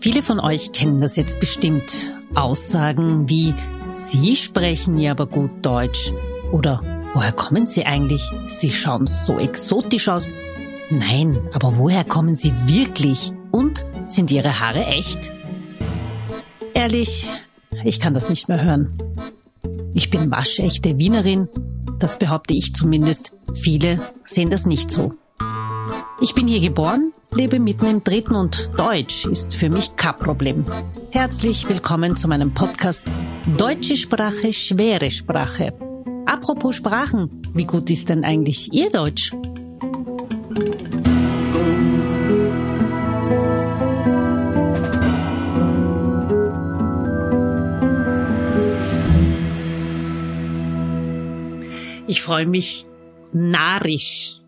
Viele von euch kennen das jetzt bestimmt. Aussagen wie Sie sprechen ja aber gut Deutsch oder Woher kommen Sie eigentlich? Sie schauen so exotisch aus. Nein, aber woher kommen Sie wirklich? Und sind Ihre Haare echt? Ehrlich, ich kann das nicht mehr hören. Ich bin waschechte Wienerin, das behaupte ich zumindest. Viele sehen das nicht so. Ich bin hier geboren, lebe mitten im Dritten und Deutsch ist für mich kein Problem. Herzlich willkommen zu meinem Podcast Deutsche Sprache, schwere Sprache. Apropos Sprachen, wie gut ist denn eigentlich Ihr Deutsch? Ich freue mich narisch,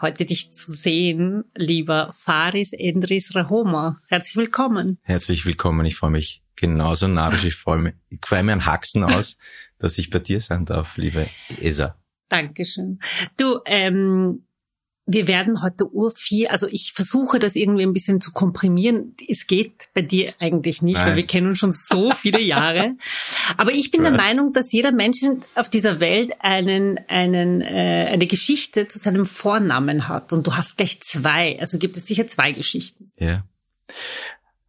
heute dich zu sehen, lieber Faris Endris Rahoma. Herzlich willkommen. Herzlich willkommen. Ich freue mich genauso narisch. Ich freue mich, ich freue mich an Haxen aus, dass ich bei dir sein darf, liebe Esa. Dankeschön. Du, ähm, wir werden heute Uhr vier, also ich versuche das irgendwie ein bisschen zu komprimieren. Es geht bei dir eigentlich nicht, Nein. weil wir kennen uns schon so viele Jahre. Aber ich bin der Meinung, dass jeder Mensch auf dieser Welt einen, einen, äh, eine Geschichte zu seinem Vornamen hat. Und du hast gleich zwei. Also gibt es sicher zwei Geschichten. Ja.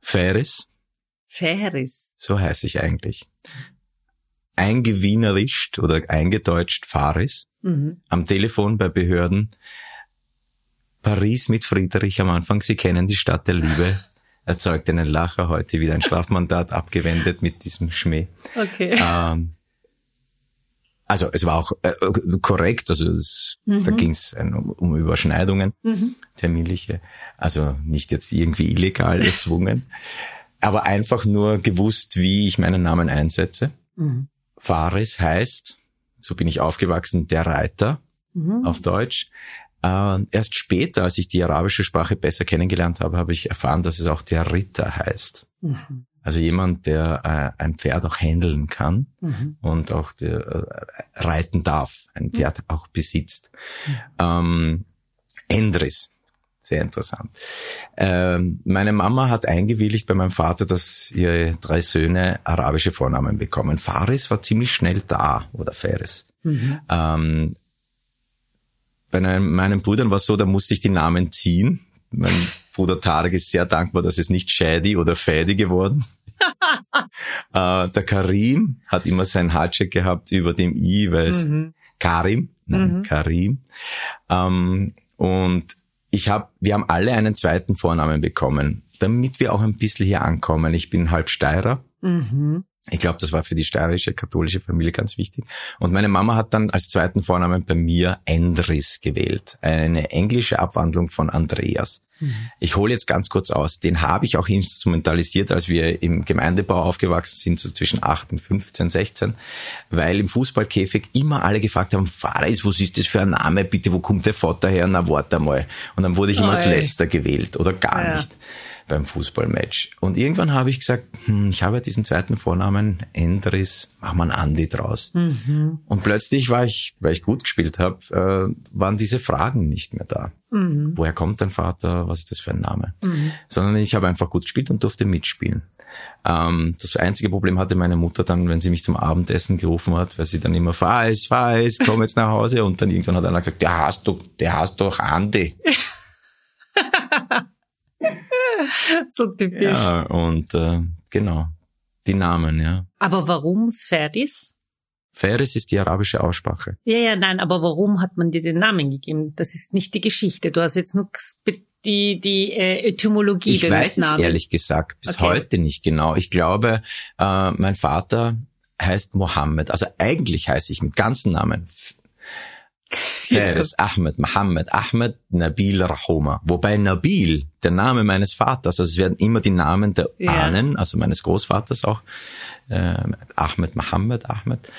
Ferris. Ferris. So heiße ich eigentlich eingewienerischt oder eingedeutscht Faris mhm. am Telefon bei Behörden. Paris mit Friedrich am Anfang, Sie kennen die Stadt der Liebe, erzeugt einen Lacher, heute wieder ein Strafmandat abgewendet mit diesem Schmäh. Okay. Ähm, also es war auch äh, korrekt, also es, mhm. da ging es um, um, Überschneidungen, mhm. terminliche, also nicht jetzt irgendwie illegal erzwungen, aber einfach nur gewusst, wie ich meinen Namen einsetze. Mhm. Fares heißt, so bin ich aufgewachsen, der Reiter mhm. auf Deutsch. Äh, erst später, als ich die arabische Sprache besser kennengelernt habe, habe ich erfahren, dass es auch der Ritter heißt. Mhm. Also jemand, der äh, ein Pferd auch handeln kann mhm. und auch der, äh, reiten darf, ein Pferd auch besitzt. Ähm, Endris sehr interessant. Ähm, meine Mama hat eingewilligt bei meinem Vater, dass ihre drei Söhne arabische Vornamen bekommen. Faris war ziemlich schnell da, oder Faris. Mhm. Ähm, bei einem, meinen Brüdern war es so, da musste ich die Namen ziehen. Mein Bruder Tarek ist sehr dankbar, dass es nicht Shadi oder Fadi geworden äh, der Karim hat immer sein Hatschek gehabt über dem I, weil es mhm. Karim, nein, mhm. Karim. Ähm, und ich habe, wir haben alle einen zweiten Vornamen bekommen, damit wir auch ein bisschen hier ankommen. Ich bin halb Steirer. Mhm. Ich glaube, das war für die steirische katholische Familie ganz wichtig. Und meine Mama hat dann als zweiten Vornamen bei mir Endris gewählt, eine englische Abwandlung von Andreas. Mhm. Ich hole jetzt ganz kurz aus. Den habe ich auch instrumentalisiert, als wir im Gemeindebau aufgewachsen sind, so zwischen 8 und 15, 16, weil im Fußballkäfig immer alle gefragt haben, Faris, was ist das für ein Name, bitte, wo kommt der Vater her? Na, warte mal. Und dann wurde ich immer als letzter gewählt oder gar ja. nicht beim Fußballmatch. Und irgendwann habe ich gesagt, hm, ich habe diesen zweiten Vornamen, Endris, mach mal einen Andi draus. Mhm. Und plötzlich war ich, weil ich gut gespielt habe, äh, waren diese Fragen nicht mehr da. Mhm. Woher kommt dein Vater? Was ist das für ein Name? Mhm. Sondern ich habe einfach gut gespielt und durfte mitspielen. Ähm, das einzige Problem hatte meine Mutter dann, wenn sie mich zum Abendessen gerufen hat, weil sie dann immer, fahr es, fahr es, komm jetzt nach Hause. Und dann irgendwann hat einer gesagt, der hast doch, der hast doch Andi. so typisch. Ja, und äh, genau, die Namen, ja. Aber warum Ferdis? Feris ist die arabische Aussprache. Ja, ja, nein, aber warum hat man dir den Namen gegeben? Das ist nicht die Geschichte. Du hast jetzt nur die, die äh, Etymologie ich weiß es ehrlich gesagt bis okay. heute nicht genau. Ich glaube, äh, mein Vater heißt Mohammed. Also eigentlich heiße ich mit ganzen Namen Faris, Ahmed, Mohammed, Ahmed, Nabil, Rahoma. Wobei Nabil, der Name meines Vaters, also es werden immer die Namen der ja. Ahnen, also meines Großvaters auch, äh, Ahmed, Mohammed, Ahmed.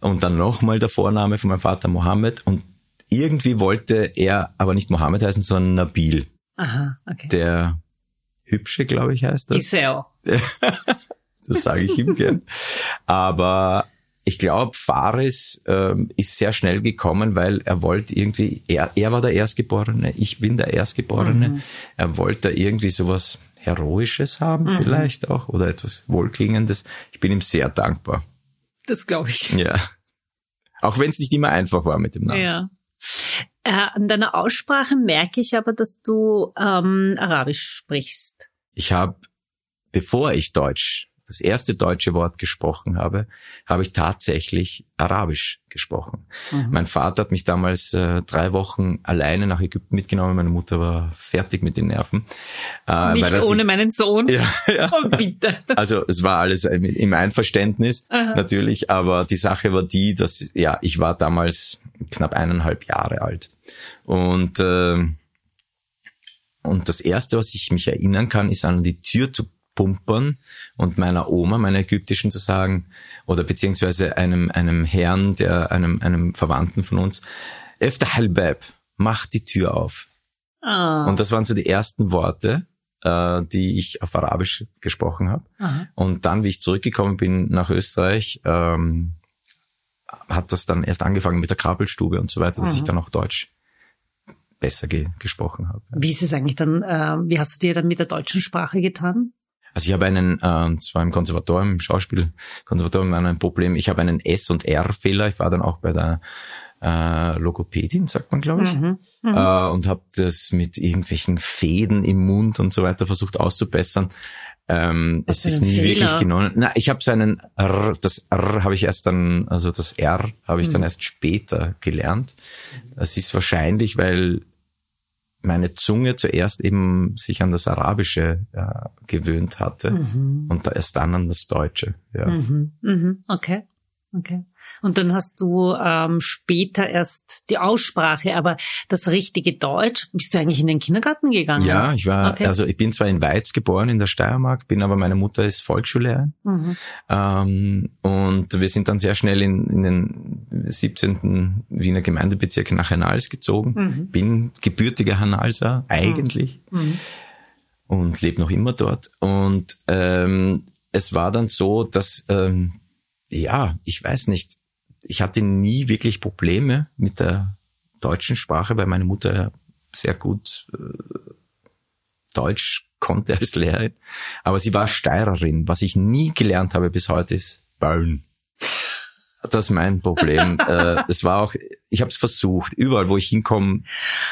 Und dann nochmal der Vorname von meinem Vater Mohammed. Und irgendwie wollte er aber nicht Mohammed heißen, sondern Nabil. Aha, okay. Der Hübsche, glaube ich, heißt das. Ist auch. das sage ich ihm gern. Aber ich glaube, Faris ähm, ist sehr schnell gekommen, weil er wollte irgendwie, er, er war der Erstgeborene, ich bin der Erstgeborene. Mhm. Er wollte irgendwie sowas Heroisches haben, mhm. vielleicht auch, oder etwas Wohlklingendes. Ich bin ihm sehr dankbar. Das glaube ich. Ja. Auch wenn es nicht immer einfach war mit dem Namen. Ja. Äh, an deiner Aussprache merke ich aber, dass du ähm, Arabisch sprichst. Ich habe, bevor ich Deutsch das erste deutsche Wort gesprochen habe, habe ich tatsächlich Arabisch gesprochen. Mhm. Mein Vater hat mich damals äh, drei Wochen alleine nach Ägypten mitgenommen. Meine Mutter war fertig mit den Nerven. Äh, Nicht ohne ich, meinen Sohn. Ja, ja. Oh, bitte. Also es war alles im Einverständnis Aha. natürlich, aber die Sache war die, dass ja ich war damals knapp eineinhalb Jahre alt und äh, und das erste, was ich mich erinnern kann, ist an die Tür zu pumpern und meiner Oma, meiner ägyptischen, zu sagen, oder beziehungsweise einem, einem Herrn, der, einem, einem Verwandten von uns, Eftah al-Bab, mach die Tür auf. Oh. Und das waren so die ersten Worte, äh, die ich auf Arabisch gesprochen habe. Und dann, wie ich zurückgekommen bin nach Österreich, ähm, hat das dann erst angefangen mit der Krabbelstube und so weiter, dass Aha. ich dann auch Deutsch besser ge gesprochen habe. Wie ist es eigentlich dann, äh, wie hast du dir dann mit der deutschen Sprache getan? Also ich habe einen, äh, zwar im Konservatorium, im Schauspielkonservatorium ein Problem, ich habe einen S- und R-Fehler. Ich war dann auch bei der äh, Logopädin, sagt man, glaube ich, mhm, mhm. äh, und habe das mit irgendwelchen Fäden im Mund und so weiter versucht auszubessern. Ähm, es ist nie Fehler? wirklich genommen. Na, ich habe so einen R, das R habe ich erst dann, also das R habe ich mhm. dann erst später gelernt. Das ist wahrscheinlich, weil meine Zunge zuerst eben sich an das Arabische äh, gewöhnt hatte mhm. und erst dann an das Deutsche. Ja. Mhm. Mhm. Okay, okay. Und dann hast du ähm, später erst die Aussprache, aber das richtige Deutsch. Bist du eigentlich in den Kindergarten gegangen? Ja, ich war, okay. also ich bin zwar in Weiz geboren, in der Steiermark, bin aber meine Mutter ist Volksschullehrerin. Mhm. Ähm, und wir sind dann sehr schnell in, in den 17. Wiener Gemeindebezirk nach Hernals gezogen. Mhm. Bin gebürtiger Hernalser, eigentlich. Mhm. mhm. Und lebe noch immer dort. Und ähm, es war dann so, dass ähm, ja, ich weiß nicht, ich hatte nie wirklich Probleme mit der deutschen Sprache, weil meine Mutter sehr gut äh, Deutsch konnte als Lehrerin. Aber sie war Steirerin. Was ich nie gelernt habe bis heute ist Bölln. Das ist mein Problem. äh, das war auch, ich habe es versucht. Überall, wo ich hinkomme,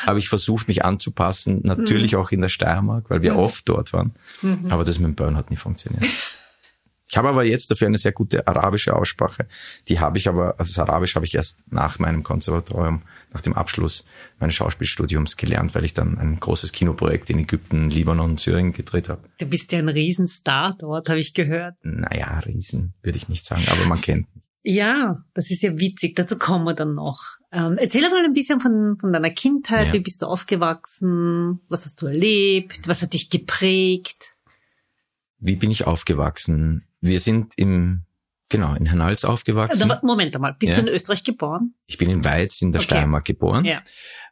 habe ich versucht, mich anzupassen. Natürlich mhm. auch in der Steiermark, weil wir mhm. oft dort waren. Mhm. Aber das mit dem Bölln hat nie funktioniert. Ich habe aber jetzt dafür eine sehr gute arabische Aussprache. Die habe ich aber, also das Arabisch habe ich erst nach meinem Konservatorium, nach dem Abschluss meines Schauspielstudiums gelernt, weil ich dann ein großes Kinoprojekt in Ägypten, Libanon, Syrien gedreht habe. Du bist ja ein Riesenstar dort, habe ich gehört. Naja, Riesen würde ich nicht sagen, aber man kennt mich. Ja, das ist ja witzig. Dazu kommen wir dann noch. Ähm, erzähl mal ein bisschen von, von deiner Kindheit. Ja. Wie bist du aufgewachsen? Was hast du erlebt? Was hat dich geprägt? Wie bin ich aufgewachsen? Wir sind im, genau, in Hernals aufgewachsen. Also, Moment einmal, bist ja. du in Österreich geboren? Ich bin in Weiz in der okay. Steiermark geboren. Ja.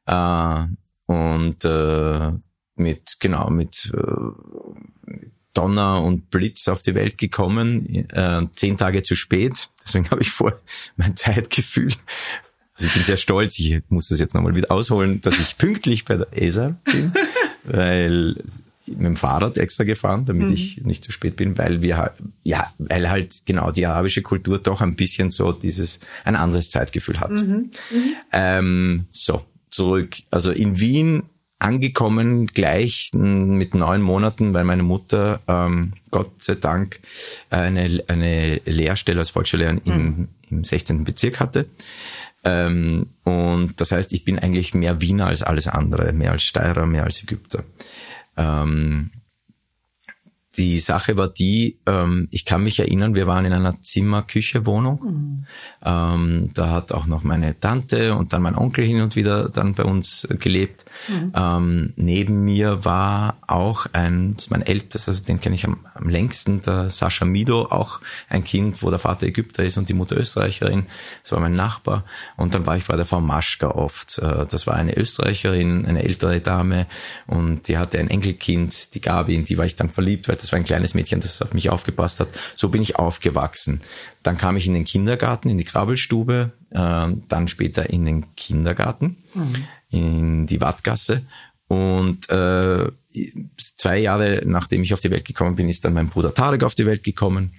Äh, und äh, mit, genau, mit äh, Donner und Blitz auf die Welt gekommen, äh, zehn Tage zu spät. Deswegen habe ich vor mein Zeitgefühl. Also ich bin sehr stolz, ich muss das jetzt nochmal wieder ausholen, dass ich pünktlich bei der ESA bin, weil mit dem Fahrrad extra gefahren, damit mhm. ich nicht zu spät bin, weil wir halt, ja, weil halt genau die arabische Kultur doch ein bisschen so dieses, ein anderes Zeitgefühl hat. Mhm. Mhm. Ähm, so, zurück. Also in Wien angekommen gleich mit neun Monaten, weil meine Mutter ähm, Gott sei Dank eine, eine Lehrstelle als Volksschullehrerin im, mhm. im 16. Bezirk hatte. Ähm, und das heißt, ich bin eigentlich mehr Wiener als alles andere, mehr als Steirer, mehr als Ägypter. Ähm, die Sache war die, ähm, ich kann mich erinnern, wir waren in einer Zimmer-Küche-Wohnung. Mhm. Ähm, da hat auch noch meine Tante und dann mein Onkel hin und wieder dann bei uns gelebt. Mhm. Ähm, neben mir war auch ein, mein ältester, also den kenne ich am, am längsten, der Sascha Mido, auch ein Kind, wo der Vater Ägypter ist und die Mutter Österreicherin. Das war mein Nachbar. Und dann war ich bei der Frau Maschka oft. Äh, das war eine Österreicherin, eine ältere Dame und die hatte ein Enkelkind, die Gabi, in die war ich dann verliebt, weil das war ein kleines Mädchen, das auf mich aufgepasst hat. So bin ich aufgewachsen. Dann kam ich in den Kindergarten, in die Krabbelstube, äh, dann später in den Kindergarten, mhm. in die Wattgasse. Und äh, zwei Jahre nachdem ich auf die Welt gekommen bin, ist dann mein Bruder Tarek auf die Welt gekommen.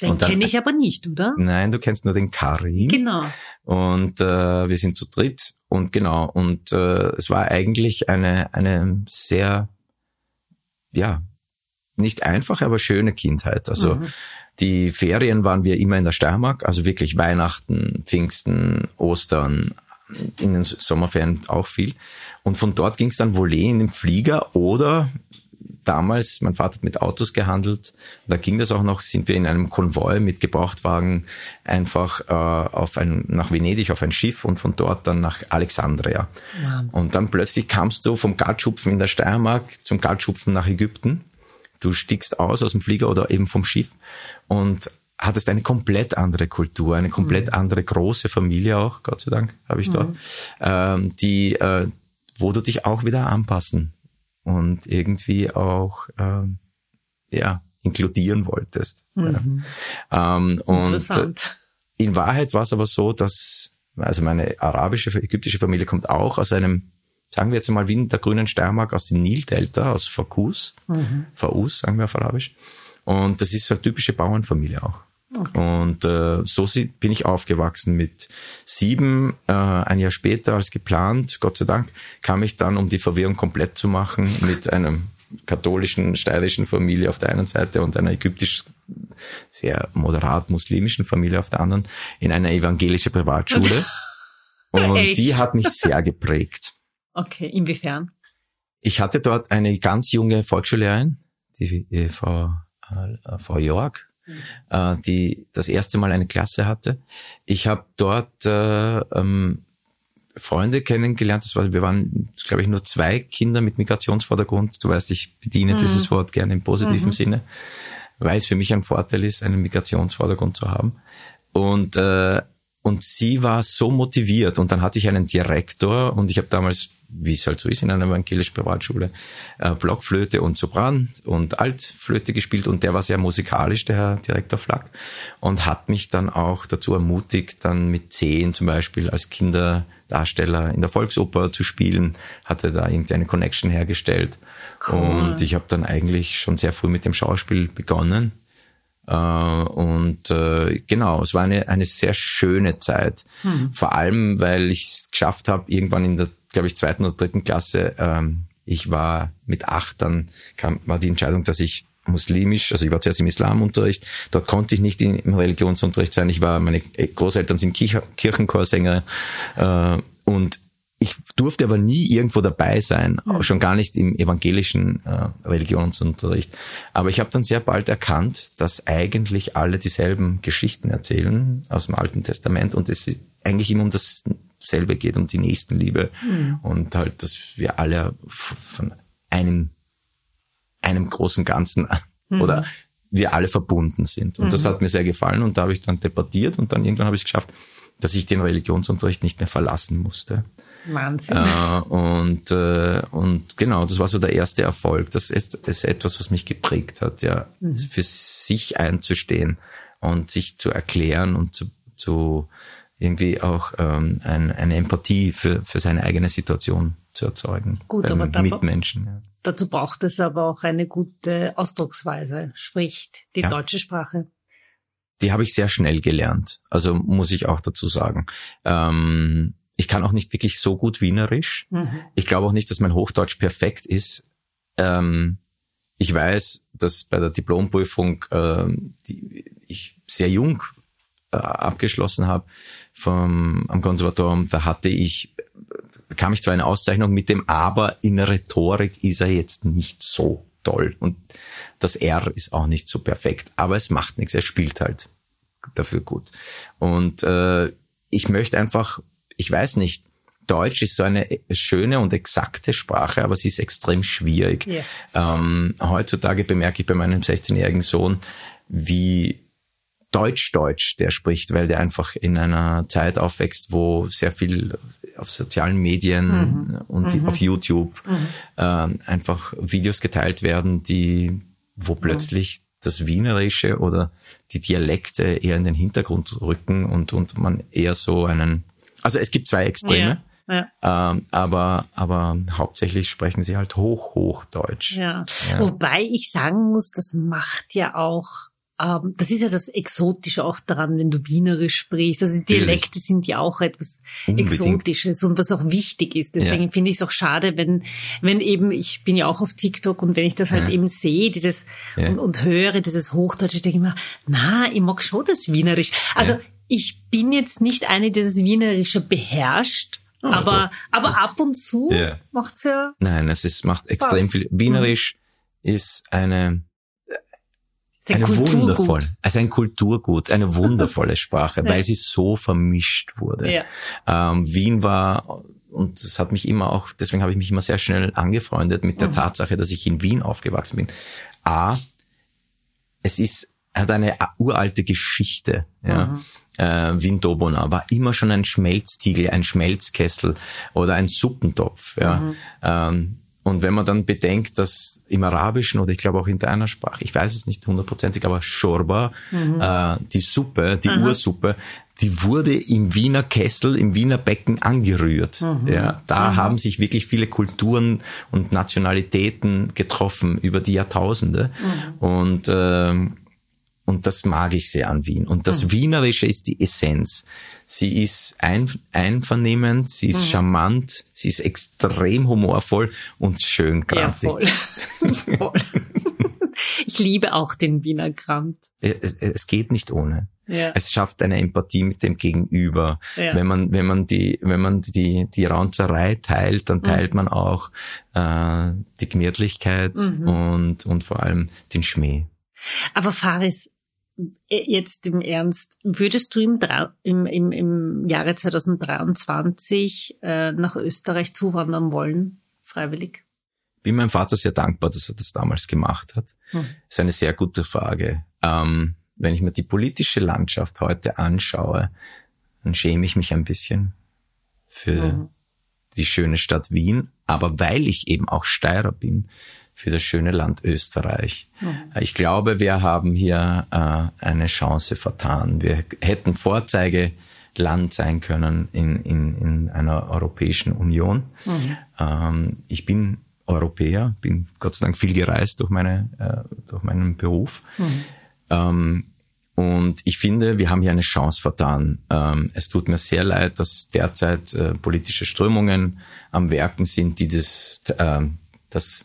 Den kenne ich aber nicht, oder? Nein, du kennst nur den Karim. Genau. Und äh, wir sind zu dritt und genau. Und äh, es war eigentlich eine eine sehr ja nicht einfache, aber schöne Kindheit. Also mhm. die Ferien waren wir immer in der Steiermark, also wirklich Weihnachten, Pfingsten, Ostern, in den Sommerferien auch viel. Und von dort ging es dann wohl eh in den Flieger oder damals, mein Vater hat mit Autos gehandelt, da ging das auch noch, sind wir in einem Konvoi mit Gebrauchtwagen einfach äh, auf ein, nach Venedig auf ein Schiff und von dort dann nach Alexandria. Ja. Und dann plötzlich kamst du vom Gatschupfen in der Steiermark zum Gatschupfen nach Ägypten. Du stiegst aus aus dem Flieger oder eben vom Schiff und hattest eine komplett andere Kultur, eine komplett mhm. andere große Familie auch, Gott sei Dank habe ich dort, mhm. ähm, die, äh, wo du dich auch wieder anpassen und irgendwie auch ähm, ja inkludieren wolltest. Mhm. Ja. Ähm, und in Wahrheit war es aber so, dass also meine arabische, ägyptische Familie kommt auch aus einem, sagen wir jetzt mal wie in der grünen Steiermark, aus dem Nildelta, aus Fakus, mhm. Faus, sagen wir auf Arabisch. Und das ist so eine typische Bauernfamilie auch. Okay. Und äh, so bin ich aufgewachsen mit sieben. Äh, ein Jahr später als geplant, Gott sei Dank, kam ich dann, um die Verwirrung komplett zu machen, mit einem katholischen, steirischen Familie auf der einen Seite und einer ägyptisch sehr moderat muslimischen Familie auf der anderen, in eine evangelische Privatschule. und Echt? die hat mich sehr geprägt. Okay, inwiefern? Ich hatte dort eine ganz junge Volksschullehrerin, die äh, Frau, äh, Frau Jörg, äh, die das erste Mal eine Klasse hatte. Ich habe dort äh, ähm, Freunde kennengelernt. Das war, wir waren, glaube ich, nur zwei Kinder mit Migrationsvordergrund. Du weißt, ich bediene mhm. dieses Wort gerne im positiven mhm. Sinne, weil es für mich ein Vorteil ist, einen Migrationsvordergrund zu haben. Und äh, und sie war so motiviert und dann hatte ich einen Direktor und ich habe damals wie es halt so ist in einer evangelischen Privatschule, äh, Blockflöte und Sopran und Altflöte gespielt und der war sehr musikalisch, der Herr Direktor Flack, und hat mich dann auch dazu ermutigt, dann mit zehn zum Beispiel als Kinderdarsteller in der Volksoper zu spielen, hatte da irgendwie eine Connection hergestellt. Cool. Und ich habe dann eigentlich schon sehr früh mit dem Schauspiel begonnen. Uh, und uh, genau, es war eine, eine sehr schöne Zeit. Hm. Vor allem, weil ich es geschafft habe, irgendwann in der glaube ich, zweiten oder dritten Klasse, ähm, ich war mit acht, dann kam, war die Entscheidung, dass ich muslimisch, also ich war zuerst im Islamunterricht, dort konnte ich nicht im Religionsunterricht sein. Ich war, meine Großeltern sind Kirchenchorsänger äh, und ich durfte aber nie irgendwo dabei sein, mhm. schon gar nicht im evangelischen äh, Religionsunterricht. Aber ich habe dann sehr bald erkannt, dass eigentlich alle dieselben Geschichten erzählen aus dem Alten Testament und es eigentlich immer um dasselbe geht, um die Nächstenliebe mhm. und halt, dass wir alle von einem, einem großen Ganzen mhm. oder wir alle verbunden sind. Und mhm. das hat mir sehr gefallen und da habe ich dann debattiert und dann irgendwann habe ich es geschafft, dass ich den Religionsunterricht nicht mehr verlassen musste. Wahnsinn. Äh, und, äh, und genau, das war so der erste Erfolg. Das ist, ist etwas, was mich geprägt hat, ja, mhm. für sich einzustehen und sich zu erklären und zu, zu irgendwie auch ähm, ein, eine Empathie für, für seine eigene Situation zu erzeugen. Gut, aber da, Mitmenschen. Ja. Dazu braucht es aber auch eine gute Ausdrucksweise, sprich die ja. deutsche Sprache. Die habe ich sehr schnell gelernt. Also muss ich auch dazu sagen. Ähm, ich kann auch nicht wirklich so gut Wienerisch. Mhm. Ich glaube auch nicht, dass mein Hochdeutsch perfekt ist. Ähm, ich weiß, dass bei der Diplomprüfung, äh, die ich sehr jung äh, abgeschlossen habe vom am Konservatorium, da hatte ich bekam ich zwar eine Auszeichnung mit dem Aber in Rhetorik ist er jetzt nicht so toll und das R ist auch nicht so perfekt, aber es macht nichts, er spielt halt dafür gut und äh, ich möchte einfach, ich weiß nicht, Deutsch ist so eine schöne und exakte Sprache, aber sie ist extrem schwierig. Yeah. Ähm, heutzutage bemerke ich bei meinem 16-jährigen Sohn, wie Deutsch-Deutsch der spricht, weil der einfach in einer Zeit aufwächst, wo sehr viel auf sozialen Medien mhm. und mhm. auf YouTube mhm. äh, einfach Videos geteilt werden, die wo plötzlich das Wienerische oder die Dialekte eher in den Hintergrund rücken und, und man eher so einen, also es gibt zwei Extreme. Ja. Ähm, aber, aber hauptsächlich sprechen sie halt hoch, hoch Deutsch. Ja. ja. Wobei ich sagen muss, das macht ja auch ähm, das ist ja das Exotische auch daran, wenn du Wienerisch sprichst. Also Dialekte sind ja auch etwas Unbedingt. Exotisches und was auch wichtig ist. Deswegen ja. finde ich es auch schade, wenn, wenn eben, ich bin ja auch auf TikTok und wenn ich das halt ja. eben sehe, dieses ja. und, und höre, dieses Hochdeutsch, ich denke immer, na, ich mag schon das Wienerisch. Also ich bin jetzt nicht eine, die das Wienerische beherrscht, oh, aber, aber ab und zu ja. macht's ja. Nein, es ist, macht extrem Spaß. viel. Wienerisch mhm. ist eine, eine Kulturgut. wundervolle, also ein Kulturgut, eine wundervolle Sprache, weil sie so vermischt wurde. Ja. Ähm, Wien war und das hat mich immer auch, deswegen habe ich mich immer sehr schnell angefreundet mit der mhm. Tatsache, dass ich in Wien aufgewachsen bin. A, es ist hat eine uralte Geschichte. Ja. Mhm. Äh, Wien Dobona war immer schon ein Schmelztiegel, ein Schmelzkessel oder ein Suppentopf. Ja. Mhm. Ähm, und wenn man dann bedenkt, dass im Arabischen oder ich glaube auch in deiner Sprache, ich weiß es nicht hundertprozentig, aber Shorba, mhm. äh, die Suppe, die Aha. Ursuppe, die wurde im Wiener Kessel, im Wiener Becken angerührt. Mhm. Ja, da mhm. haben sich wirklich viele Kulturen und Nationalitäten getroffen über die Jahrtausende. Mhm. Und ähm, und das mag ich sehr an Wien. Und das mhm. Wienerische ist die Essenz. Sie ist ein, einvernehmend, sie ist mhm. charmant, sie ist extrem humorvoll und schön grantig. Ja, voll. voll. ich liebe auch den Wiener Grant. Es, es geht nicht ohne. Ja. Es schafft eine Empathie mit dem Gegenüber. Ja. Wenn man, wenn man die, wenn man die, die Raunzerei teilt, dann teilt mhm. man auch äh, die Gemütlichkeit mhm. und, und vor allem den Schmäh. Aber Faris, jetzt im Ernst, würdest du im, im, im, im Jahre 2023 äh, nach Österreich zuwandern wollen, freiwillig? Bin meinem Vater sehr dankbar, dass er das damals gemacht hat. Hm. ist eine sehr gute Frage. Ähm, wenn ich mir die politische Landschaft heute anschaue, dann schäme ich mich ein bisschen für mhm. die schöne Stadt Wien. Aber weil ich eben auch Steirer bin, für das schöne Land Österreich. Mhm. Ich glaube, wir haben hier äh, eine Chance vertan. Wir hätten Vorzeigeland sein können in, in, in einer Europäischen Union. Mhm. Ähm, ich bin Europäer, bin Gott sei Dank viel gereist durch, meine, äh, durch meinen Beruf. Mhm. Ähm, und ich finde, wir haben hier eine Chance vertan. Ähm, es tut mir sehr leid, dass derzeit äh, politische Strömungen am Werken sind, die das, äh, das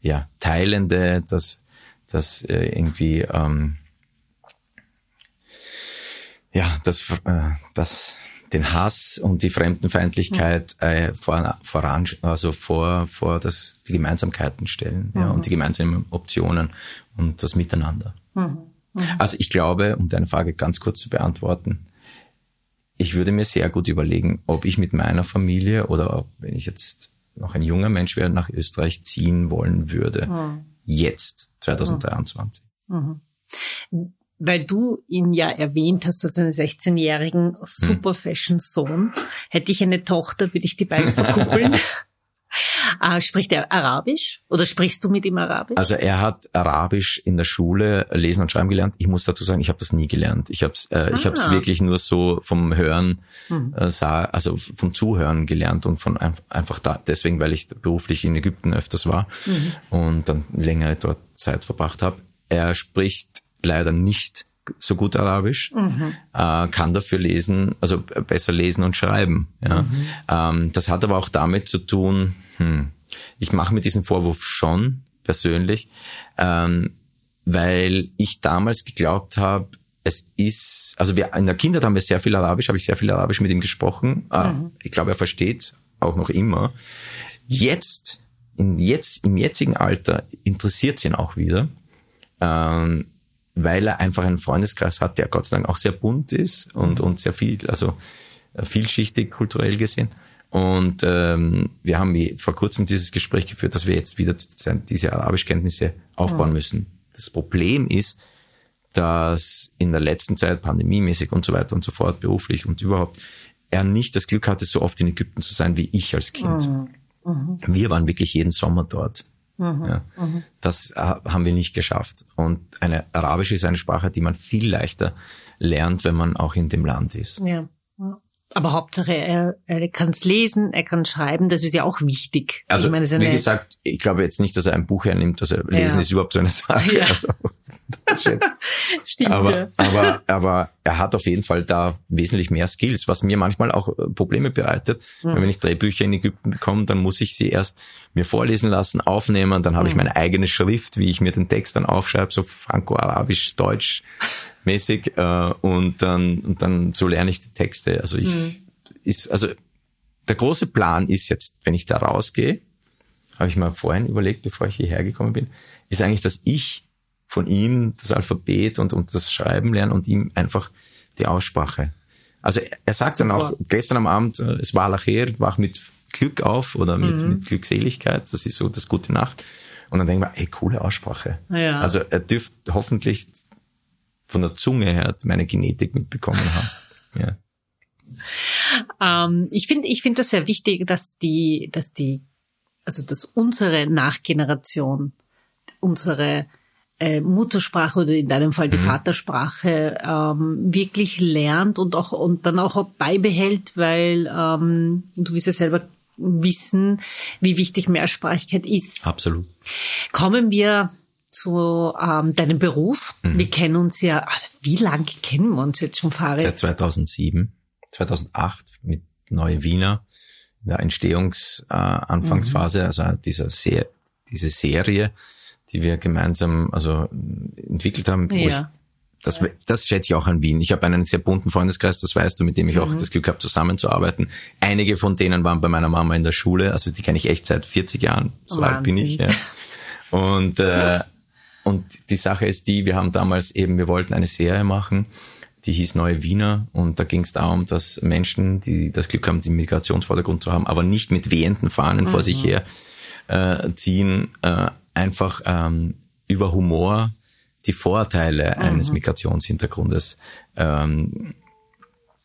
ja, Teilende, das, das äh, irgendwie, ähm, ja, das, äh, das, den Hass und die Fremdenfeindlichkeit äh, vor, voran, also vor, vor das, die Gemeinsamkeiten stellen mhm. ja, und die gemeinsamen Optionen und das Miteinander. Mhm. Mhm. Also ich glaube, um deine Frage ganz kurz zu beantworten, ich würde mir sehr gut überlegen, ob ich mit meiner Familie oder ob, wenn ich jetzt noch ein junger Mensch wäre, nach Österreich ziehen wollen würde. Mhm. Jetzt, 2023. Mhm. Weil du ihn ja erwähnt hast, du hast einen 16-jährigen Super Fashion Sohn. Hätte ich eine Tochter, würde ich die beiden verkuppeln. Äh, spricht er Arabisch oder sprichst du mit ihm Arabisch? Also er hat Arabisch in der Schule lesen und schreiben gelernt. Ich muss dazu sagen, ich habe das nie gelernt. Ich habe es äh, ah. ich wirklich nur so vom Hören, mhm. äh, sah, also vom Zuhören gelernt und von einfach da, deswegen, weil ich beruflich in Ägypten öfters war mhm. und dann längere dort Zeit verbracht habe. Er spricht leider nicht so gut Arabisch, mhm. äh, kann dafür lesen, also besser lesen und schreiben. Ja. Mhm. Ähm, das hat aber auch damit zu tun, hm, ich mache mir diesen Vorwurf schon persönlich, ähm, weil ich damals geglaubt habe, es ist, also wir in der Kindheit haben wir sehr viel Arabisch, habe ich sehr viel Arabisch mit ihm gesprochen. Äh, mhm. Ich glaube, er versteht auch noch immer. Jetzt, in jetzt, im jetzigen Alter interessiert es ihn auch wieder. Ähm, weil er einfach einen Freundeskreis hat, der Gott sei Dank auch sehr bunt ist und, und sehr viel, also äh, vielschichtig kulturell gesehen. Und ähm, wir haben vor kurzem dieses Gespräch geführt, dass wir jetzt wieder diese Arabischkenntnisse aufbauen müssen. Das Problem ist, dass in der letzten Zeit pandemiemäßig und so weiter und so fort, beruflich und überhaupt, er nicht das Glück hatte, so oft in Ägypten zu sein wie ich als Kind. Mhm. Mhm. Wir waren wirklich jeden Sommer dort. Mhm. Ja. Mhm. Das äh, haben wir nicht geschafft. Und eine Arabische ist eine Sprache, die man viel leichter lernt, wenn man auch in dem Land ist. Ja. Aber Hauptsache, er, er kann es lesen, er kann schreiben, das ist ja auch wichtig. Also, meine, wie gesagt, ich glaube jetzt nicht, dass er ein Buch hernimmt, dass er lesen ja. ist überhaupt so eine Sache. Ja. Also, Stimmt. Aber, aber, aber er hat auf jeden Fall da wesentlich mehr Skills, was mir manchmal auch äh, Probleme bereitet. Mhm. Wenn ich Drehbücher in Ägypten bekomme, dann muss ich sie erst mir vorlesen lassen, aufnehmen, dann habe mhm. ich meine eigene Schrift, wie ich mir den Text dann aufschreibe, so franco-arabisch, deutsch mäßig, äh, und dann, und dann so lerne ich die Texte. Also ich, mhm. ist, also, der große Plan ist jetzt, wenn ich da rausgehe, habe ich mal vorhin überlegt, bevor ich hierher gekommen bin, ist eigentlich, dass ich von ihm das Alphabet und, und das Schreiben lernen und ihm einfach die Aussprache. Also er, er sagt Super. dann auch gestern am Abend, äh, es war Lacher, wach mit Glück auf oder mit, mhm. mit Glückseligkeit, das ist so das gute Nacht. Und dann denken wir, ey, coole Aussprache. Ja. Also er dürfte hoffentlich von der Zunge her meine Genetik mitbekommen haben. Ja. Ähm, ich finde, ich finde das sehr wichtig, dass die, dass die, also dass unsere Nachgeneration, unsere äh, Muttersprache oder in deinem Fall die mhm. Vatersprache ähm, wirklich lernt und auch und dann auch beibehält, weil ähm, du wirst ja selber wissen, wie wichtig Mehrsprachigkeit ist. Absolut. Kommen wir zu ähm, deinem Beruf. Mhm. Wir kennen uns ja, also wie lange kennen wir uns jetzt schon, Faris? Seit 2007, 2008 mit Neue Wiener in der Entstehungsanfangsphase, äh, mhm. also dieser Se diese Serie die wir gemeinsam also entwickelt haben. Ja. Ich, das, das schätze ich auch an Wien. Ich habe einen sehr bunten Freundeskreis, das weißt du, mit dem ich mhm. auch das Glück habe, zusammenzuarbeiten. Einige von denen waren bei meiner Mama in der Schule, also die kenne ich echt seit 40 Jahren, so Wahnsinn. alt bin ich. Ja. Und, äh, und die Sache ist die, wir haben damals eben, wir wollten eine Serie machen, die hieß Neue Wiener und da ging es darum, dass Menschen, die das Glück haben, den Migrationsvordergrund zu haben, aber nicht mit wehenden Fahnen mhm. vor sich mhm. her äh, ziehen, äh, einfach ähm, über Humor die Vorteile mhm. eines Migrationshintergrundes ähm,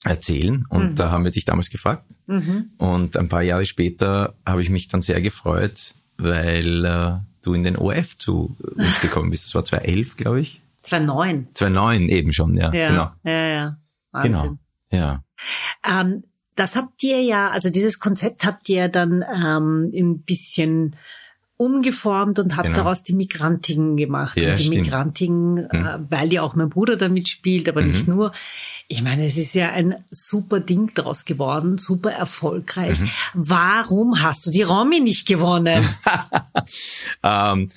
erzählen. Und mhm. da haben wir dich damals gefragt. Mhm. Und ein paar Jahre später habe ich mich dann sehr gefreut, weil äh, du in den OF zu uns gekommen bist. Das war 2011, glaube ich. 2009. 2009 eben schon, ja. ja genau. Ja, ja. Wahnsinn. Genau. Ja. Ähm, das habt ihr ja, also dieses Konzept habt ihr dann ähm, ein bisschen umgeformt und habe genau. daraus die Migrantigen gemacht. Ja, und die stimmt. Migrantigen, hm. äh, weil ja auch mein Bruder damit spielt, aber mhm. nicht nur. Ich meine, es ist ja ein super Ding daraus geworden, super erfolgreich. Mhm. Warum hast du die Romy nicht gewonnen? ähm,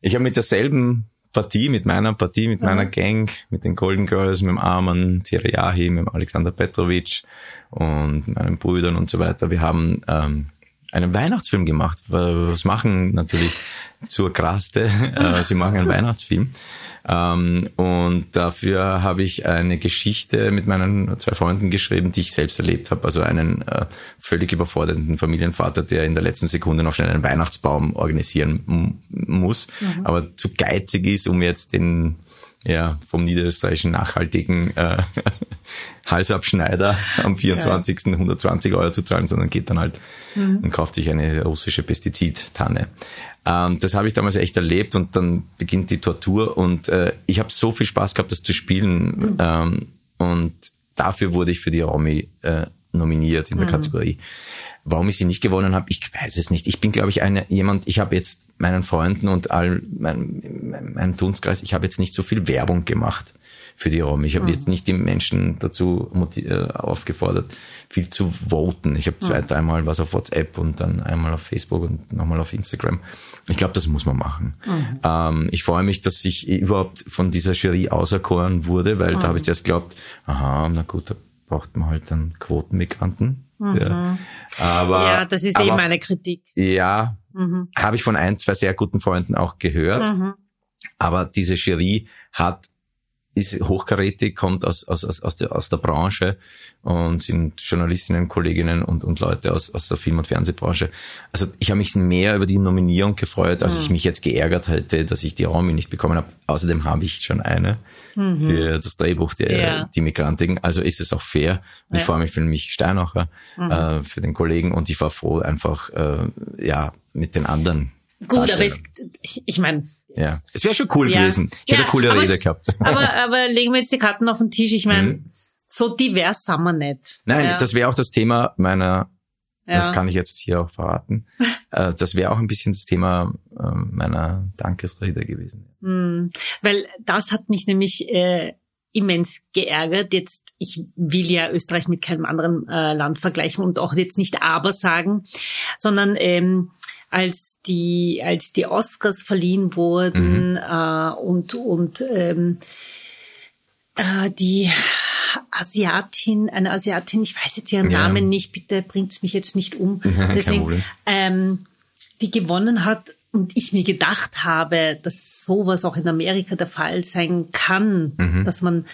ich habe mit derselben Partie, mit meiner Partie, mit mhm. meiner Gang, mit den Golden Girls, mit dem Arman Tiriahi, mit dem Alexander Petrovic und meinen Brüdern und so weiter. Wir haben ähm, einen Weihnachtsfilm gemacht. Was machen natürlich zur Kraste? Äh, sie machen einen Weihnachtsfilm. Ähm, und dafür habe ich eine Geschichte mit meinen zwei Freunden geschrieben, die ich selbst erlebt habe. Also einen äh, völlig überfordernden Familienvater, der in der letzten Sekunde noch schnell einen Weihnachtsbaum organisieren muss, mhm. aber zu geizig ist, um jetzt den ja, vom niederösterreichischen nachhaltigen äh, Halsabschneider am 24. Ja. 120 Euro zu zahlen, sondern geht dann halt mhm. und kauft sich eine russische Pestizidtanne. Ähm, das habe ich damals echt erlebt und dann beginnt die Tortur und äh, ich habe so viel Spaß gehabt, das zu spielen mhm. ähm, und dafür wurde ich für die Romy äh, nominiert in der mhm. Kategorie. Warum ich sie nicht gewonnen habe, ich weiß es nicht. Ich bin, glaube ich, eine, jemand, ich habe jetzt meinen Freunden und all meinem mein Dunstkreis, ich habe jetzt nicht so viel Werbung gemacht für die Rom. Ich habe mhm. jetzt nicht die Menschen dazu äh, aufgefordert, viel zu voten. Ich habe zwei, mhm. dreimal was auf WhatsApp und dann einmal auf Facebook und nochmal auf Instagram. Ich glaube, das muss man machen. Mhm. Ähm, ich freue mich, dass ich überhaupt von dieser Jury auserkoren wurde, weil da habe ich erst geglaubt, aha, na gut, da braucht man halt dann Quotenmigranten. Mhm. Ja. Aber, ja, das ist aber, eben eine Kritik. Ja, mhm. habe ich von ein, zwei sehr guten Freunden auch gehört. Mhm. Aber diese Jury hat ist hochkarätig, kommt aus, aus, aus, aus, der, aus der Branche und sind Journalistinnen, Kolleginnen und, und Leute aus, aus der Film- und Fernsehbranche. Also ich habe mich mehr über die Nominierung gefreut, als mhm. ich mich jetzt geärgert hätte, dass ich die Romy nicht bekommen habe. Außerdem habe ich schon eine mhm. für das Drehbuch der ja. die Migrantigen. Also ist es auch fair. Und ja. ich freue mich für mich Steinacher, mhm. äh, für den Kollegen und ich war froh, einfach äh, ja mit den anderen Gut, aber es, ich meine. Ja, es wäre schon cool ja. gewesen. Ich ja, hätte eine coole aber, Rede gehabt. Aber, aber legen wir jetzt die Karten auf den Tisch. Ich meine, mhm. so divers sind wir nicht. Nein, ja. das wäre auch das Thema meiner, das kann ich jetzt hier auch verraten. Äh, das wäre auch ein bisschen das Thema ähm, meiner Dankesrede gewesen. Mhm. Weil das hat mich nämlich äh, immens geärgert. Jetzt, ich will ja Österreich mit keinem anderen äh, Land vergleichen und auch jetzt nicht aber sagen, sondern ähm, als die als die Oscars verliehen wurden mhm. äh, und und ähm, äh, die Asiatin, eine Asiatin, ich weiß jetzt ihren ja. Namen nicht, bitte bringt's mich jetzt nicht um. Deswegen, ähm, die gewonnen hat und ich mir gedacht habe, dass sowas auch in Amerika der Fall sein kann, mhm. dass man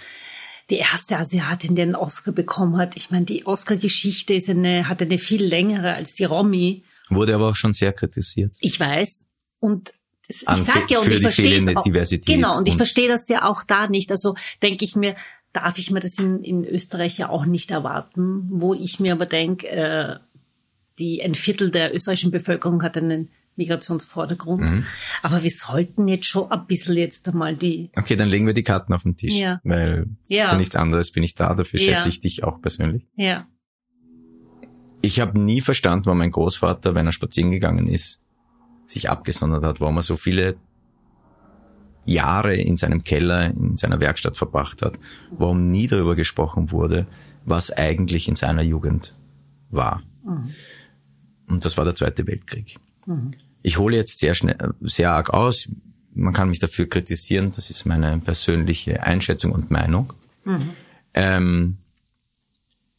die erste Asiatin, die einen Oscar bekommen hat. Ich meine, die Oscar-Geschichte ist eine, hat eine viel längere als die Romy. Wurde aber auch schon sehr kritisiert. Ich weiß. Und ich sag ja, und ich verstehe es auch. Diversität genau, und ich verstehe das ja auch da nicht. Also denke ich mir, darf ich mir das in, in Österreich ja auch nicht erwarten, wo ich mir aber denke, äh, die ein Viertel der österreichischen Bevölkerung hat einen Migrationsvordergrund. Mhm. Aber wir sollten jetzt schon ein bisschen jetzt einmal die. Okay, dann legen wir die Karten auf den Tisch. Ja. Weil ja. für nichts anderes bin ich da, dafür schätze ja. ich dich auch persönlich. Ja ich habe nie verstanden, warum mein Großvater, wenn er spazieren gegangen ist, sich abgesondert hat, warum er so viele Jahre in seinem Keller, in seiner Werkstatt verbracht hat, warum nie darüber gesprochen wurde, was eigentlich in seiner Jugend war. Mhm. Und das war der Zweite Weltkrieg. Mhm. Ich hole jetzt sehr schnell, sehr arg aus. Man kann mich dafür kritisieren. Das ist meine persönliche Einschätzung und Meinung. Mhm. Ähm,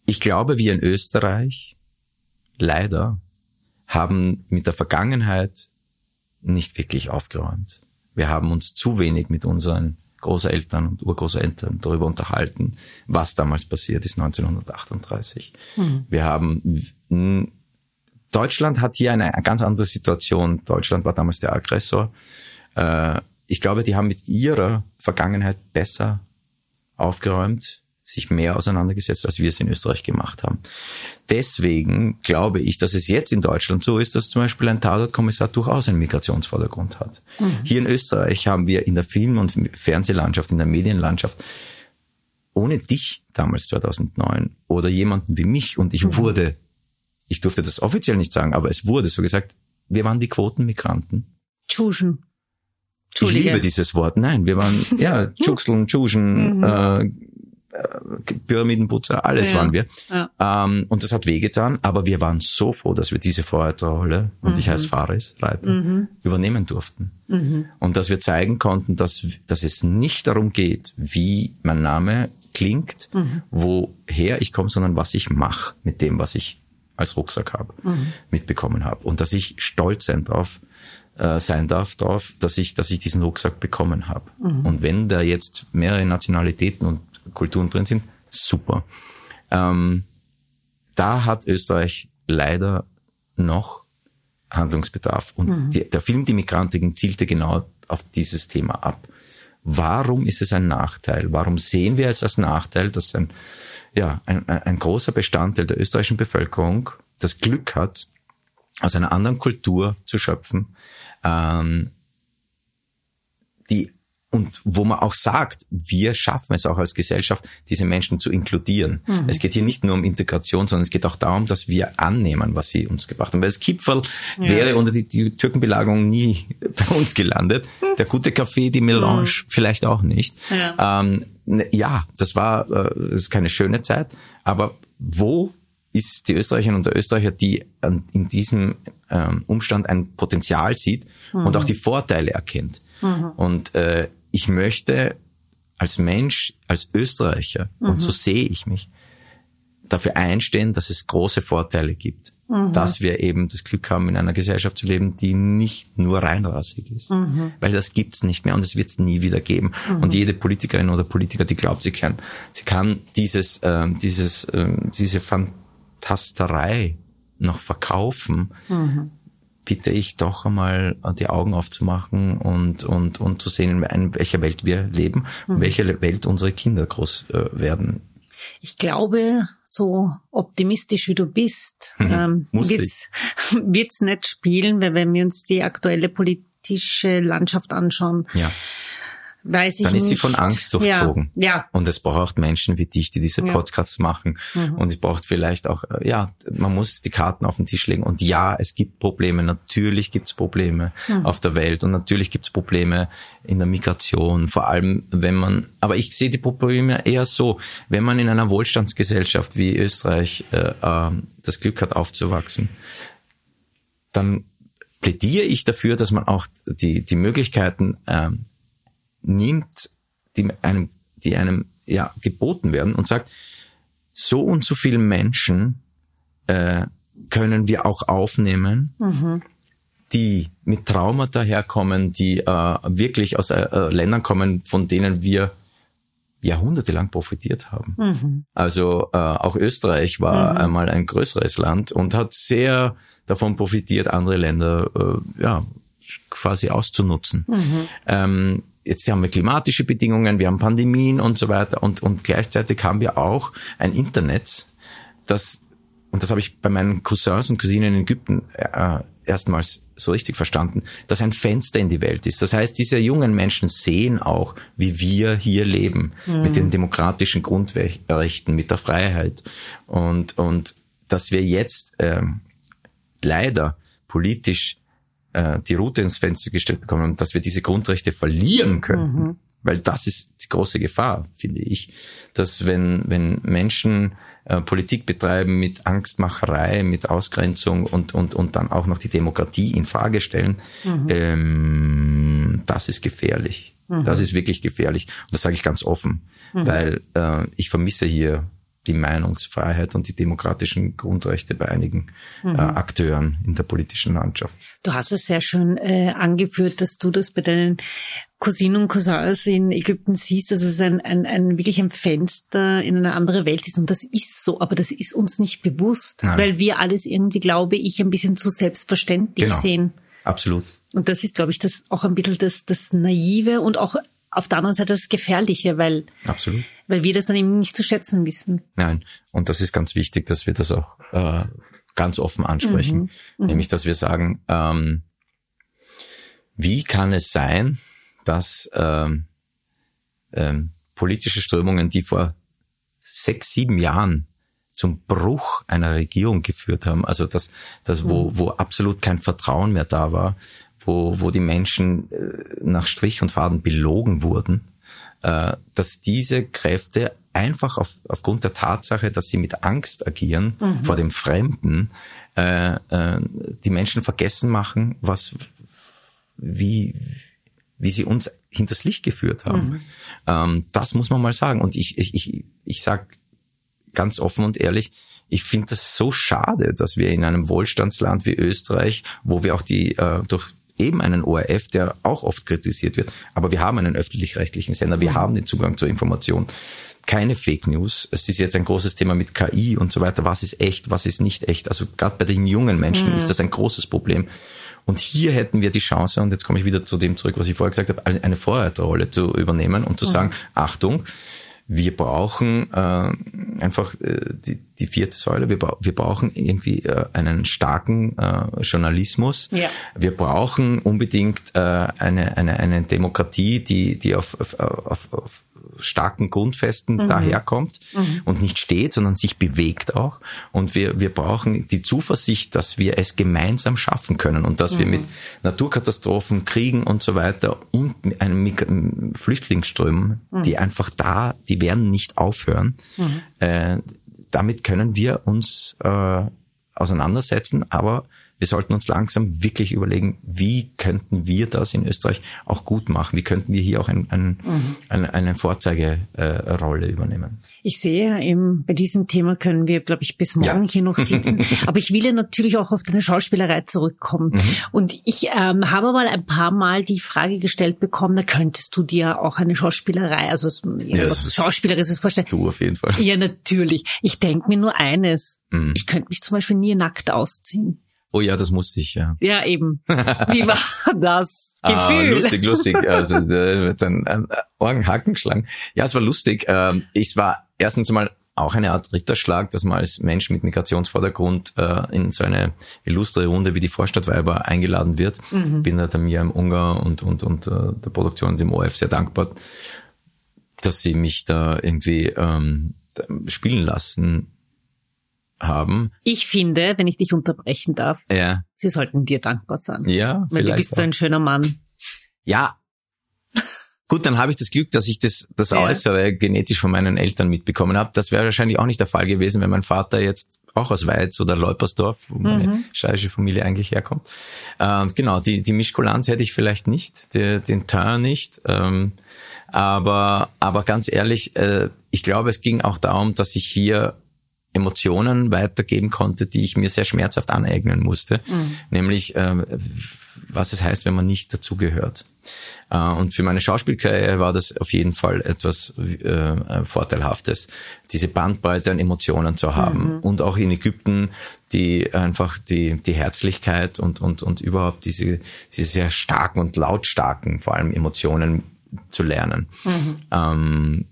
ich glaube, wir in Österreich leider haben mit der Vergangenheit nicht wirklich aufgeräumt. Wir haben uns zu wenig mit unseren Großeltern und Urgroßeltern darüber unterhalten, was damals passiert ist 1938. Mhm. Wir haben Deutschland hat hier eine, ganz andere Situation. Deutschland war damals der Aggressor. Äh, ich glaube, die haben mit ihrer Vergangenheit besser aufgeräumt sich mehr auseinandergesetzt, als wir es in Österreich gemacht haben. Deswegen glaube ich, dass es jetzt in Deutschland so ist, dass zum Beispiel ein Tatortkommissar durchaus einen Migrationsvordergrund hat. Mhm. Hier in Österreich haben wir in der Film- und Fernsehlandschaft, in der Medienlandschaft ohne dich damals 2009 oder jemanden wie mich und ich mhm. wurde, ich durfte das offiziell nicht sagen, aber es wurde so gesagt, wir waren die Quotenmigranten. Tschuschen. Ich liebe dieses Wort. Nein, wir waren, ja, Tschuxeln, Tschuschen, mhm. äh, Pyramidenputzer, alles ja. waren wir. Ja. Ähm, und das hat wehgetan, aber wir waren so froh, dass wir diese Vorreiterrolle, und mhm. ich heiße Faris Reipe, mhm. übernehmen durften. Mhm. Und dass wir zeigen konnten, dass, dass es nicht darum geht, wie mein Name klingt, mhm. woher ich komme, sondern was ich mache mit dem, was ich als Rucksack habe, mhm. mitbekommen habe. Und dass ich stolz sein darf, äh, sein darf darauf, dass ich, dass ich diesen Rucksack bekommen habe. Mhm. Und wenn da jetzt mehrere Nationalitäten und Kulturen drin sind, super. Ähm, da hat Österreich leider noch Handlungsbedarf. Und mhm. die, der Film Die Migrantiken zielte genau auf dieses Thema ab. Warum ist es ein Nachteil? Warum sehen wir es als Nachteil, dass ein, ja, ein, ein großer Bestandteil der österreichischen Bevölkerung das Glück hat, aus einer anderen Kultur zu schöpfen, ähm, die und wo man auch sagt, wir schaffen es auch als Gesellschaft, diese Menschen zu inkludieren. Mhm. Es geht hier nicht nur um Integration, sondern es geht auch darum, dass wir annehmen, was sie uns gebracht haben. Weil das Kipferl ja. wäre unter die, die Türkenbelagerung nie bei uns gelandet. Der gute Kaffee, die Melange mhm. vielleicht auch nicht. Ja. Ähm, ne, ja, das war äh, das ist keine schöne Zeit, aber wo ist die Österreicherin und der Österreicher, die in diesem ähm, Umstand ein Potenzial sieht mhm. und auch die Vorteile erkennt. Mhm. Und äh, ich möchte als Mensch, als Österreicher, mhm. und so sehe ich mich, dafür einstehen, dass es große Vorteile gibt. Mhm. Dass wir eben das Glück haben, in einer Gesellschaft zu leben, die nicht nur reinrassig ist. Mhm. Weil das gibt's nicht mehr und es wird's nie wieder geben. Mhm. Und jede Politikerin oder Politiker, die glaubt, sie kann, sie kann dieses, ähm, dieses, ähm, diese Fantasterei noch verkaufen, mhm bitte ich doch einmal die Augen aufzumachen und, und, und zu sehen, in welcher Welt wir leben mhm. welche Welt unsere Kinder groß äh, werden. Ich glaube, so optimistisch wie du bist, mhm. ähm, wird's, wird's nicht spielen, weil wenn wir uns die aktuelle politische Landschaft anschauen, ja weiß ich Dann ist nicht. sie von Angst durchzogen. Ja. ja. Und es braucht Menschen wie dich, die diese Podcasts ja. machen. Mhm. Und es braucht vielleicht auch, äh, ja, man muss die Karten auf den Tisch legen. Und ja, es gibt Probleme. Natürlich gibt es Probleme mhm. auf der Welt. Und natürlich gibt es Probleme in der Migration. Vor allem, wenn man, aber ich sehe die Probleme eher so, wenn man in einer Wohlstandsgesellschaft wie Österreich äh, äh, das Glück hat aufzuwachsen, dann plädiere ich dafür, dass man auch die, die Möglichkeiten ähm, nimmt, die einem, die einem ja geboten werden und sagt, so und so viele Menschen äh, können wir auch aufnehmen, mhm. die mit Traumata herkommen, die äh, wirklich aus äh, Ländern kommen, von denen wir jahrhundertelang profitiert haben. Mhm. Also äh, auch Österreich war mhm. einmal ein größeres Land und hat sehr davon profitiert, andere Länder äh, ja quasi auszunutzen. Mhm. Ähm, jetzt haben wir klimatische Bedingungen, wir haben Pandemien und so weiter und, und gleichzeitig haben wir auch ein Internet, das, und das habe ich bei meinen Cousins und Cousinen in Ägypten äh, erstmals so richtig verstanden, dass ein Fenster in die Welt ist. Das heißt, diese jungen Menschen sehen auch, wie wir hier leben, mhm. mit den demokratischen Grundrechten, mit der Freiheit und, und dass wir jetzt ähm, leider politisch äh, die Route ins Fenster gestellt bekommen, dass wir diese Grundrechte verlieren könnten. Mhm. Weil das ist die große Gefahr, finde ich, dass wenn, wenn Menschen äh, Politik betreiben mit Angstmacherei, mit Ausgrenzung und, und, und dann auch noch die Demokratie in Frage stellen, mhm. ähm, das ist gefährlich. Mhm. Das ist wirklich gefährlich. Und das sage ich ganz offen, mhm. weil äh, ich vermisse hier die Meinungsfreiheit und die demokratischen Grundrechte bei einigen mhm. äh, Akteuren in der politischen Landschaft. Du hast es sehr schön äh, angeführt, dass du das bei deinen Cousinen und Cousins in Ägypten siehst, dass es ein, ein, ein wirklich ein Fenster in eine andere Welt ist. Und das ist so, aber das ist uns nicht bewusst, Nein. weil wir alles irgendwie, glaube ich, ein bisschen zu selbstverständlich genau. sehen. Absolut. Und das ist, glaube ich, das auch ein bisschen das, das Naive und auch auf der anderen Seite das Gefährliche, weil, Absolut. Weil wir das dann eben nicht zu schätzen wissen. Nein, und das ist ganz wichtig, dass wir das auch äh, ganz offen ansprechen. Mhm. Mhm. Nämlich, dass wir sagen, ähm, wie kann es sein, dass ähm, ähm, politische Strömungen, die vor sechs, sieben Jahren zum Bruch einer Regierung geführt haben, also das, das wo, mhm. wo absolut kein Vertrauen mehr da war, wo, wo die Menschen äh, nach Strich und Faden belogen wurden, äh, dass diese Kräfte einfach auf, aufgrund der Tatsache, dass sie mit Angst agieren mhm. vor dem Fremden, äh, äh, die Menschen vergessen machen, was wie wie sie uns hinters Licht geführt haben. Mhm. Ähm, das muss man mal sagen. Und ich ich ich, ich sag ganz offen und ehrlich, ich finde das so schade, dass wir in einem Wohlstandsland wie Österreich, wo wir auch die äh, durch eben einen ORF, der auch oft kritisiert wird. Aber wir haben einen öffentlich-rechtlichen Sender, wir mhm. haben den Zugang zur Information. Keine Fake News. Es ist jetzt ein großes Thema mit KI und so weiter. Was ist echt, was ist nicht echt? Also gerade bei den jungen Menschen mhm. ist das ein großes Problem. Und hier hätten wir die Chance, und jetzt komme ich wieder zu dem zurück, was ich vorher gesagt habe, eine Vorreiterrolle zu übernehmen und zu mhm. sagen, Achtung, wir brauchen äh, einfach äh, die, die vierte Säule, wir, wir brauchen irgendwie äh, einen starken äh, Journalismus. Ja. Wir brauchen unbedingt äh, eine, eine, eine Demokratie, die, die auf, auf, auf, auf starken Grundfesten mhm. daherkommt mhm. und nicht steht, sondern sich bewegt auch. Und wir, wir brauchen die Zuversicht, dass wir es gemeinsam schaffen können und dass mhm. wir mit Naturkatastrophen, Kriegen und so weiter und einem Flüchtlingsströmen, mhm. die einfach da, die werden nicht aufhören, mhm. äh, damit können wir uns äh, auseinandersetzen, aber wir sollten uns langsam wirklich überlegen, wie könnten wir das in Österreich auch gut machen? Wie könnten wir hier auch ein, ein, mhm. eine, eine Vorzeigerolle äh, übernehmen? Ich sehe eben, bei diesem Thema können wir, glaube ich, bis morgen ja. hier noch sitzen. Aber ich will ja natürlich auch auf deine Schauspielerei zurückkommen. Mhm. Und ich ähm, habe mal ein paar Mal die Frage gestellt bekommen, da könntest du dir auch eine Schauspielerei, also was, ja, was Schauspielerisches vorstellen. Du auf jeden Fall. Ja, natürlich. Ich denke mir nur eines. Mhm. Ich könnte mich zum Beispiel nie nackt ausziehen. Oh ja, das musste ich, ja. Ja, eben. Wie war das ah, Gefühl? Ah, lustig, lustig. Also äh, mit einem Ohrenhaken geschlagen. Ja, es war lustig. Ähm, ich war erstens mal auch eine Art Ritterschlag, dass man als Mensch mit Migrationsvordergrund äh, in so eine illustre Runde wie die Vorstadtweiber eingeladen wird. Mhm. Bin da der Miriam Unger und, und, und äh, der Produktion dem ORF sehr dankbar, dass sie mich da irgendwie ähm, spielen lassen haben. Ich finde, wenn ich dich unterbrechen darf, ja. sie sollten dir dankbar sein. Ja, weil du bist so ein schöner Mann. Ja. Gut, dann habe ich das Glück, dass ich das, das ja. Äußere genetisch von meinen Eltern mitbekommen habe. Das wäre wahrscheinlich auch nicht der Fall gewesen, wenn mein Vater jetzt auch aus Weiz oder Leupersdorf, wo meine mhm. steirische Familie eigentlich herkommt. Ähm, genau, die, die Mischkulanz hätte ich vielleicht nicht, die, den Teint nicht. Ähm, aber, aber ganz ehrlich, äh, ich glaube, es ging auch darum, dass ich hier Emotionen weitergeben konnte, die ich mir sehr schmerzhaft aneignen musste, mhm. nämlich äh, was es heißt, wenn man nicht dazugehört. Äh, und für meine Schauspielkarriere war das auf jeden Fall etwas äh, Vorteilhaftes, diese Bandbreite an Emotionen zu haben. Mhm. Und auch in Ägypten die einfach die, die Herzlichkeit und, und, und überhaupt diese, diese sehr starken und lautstarken vor allem Emotionen zu lernen. Mhm. Ähm,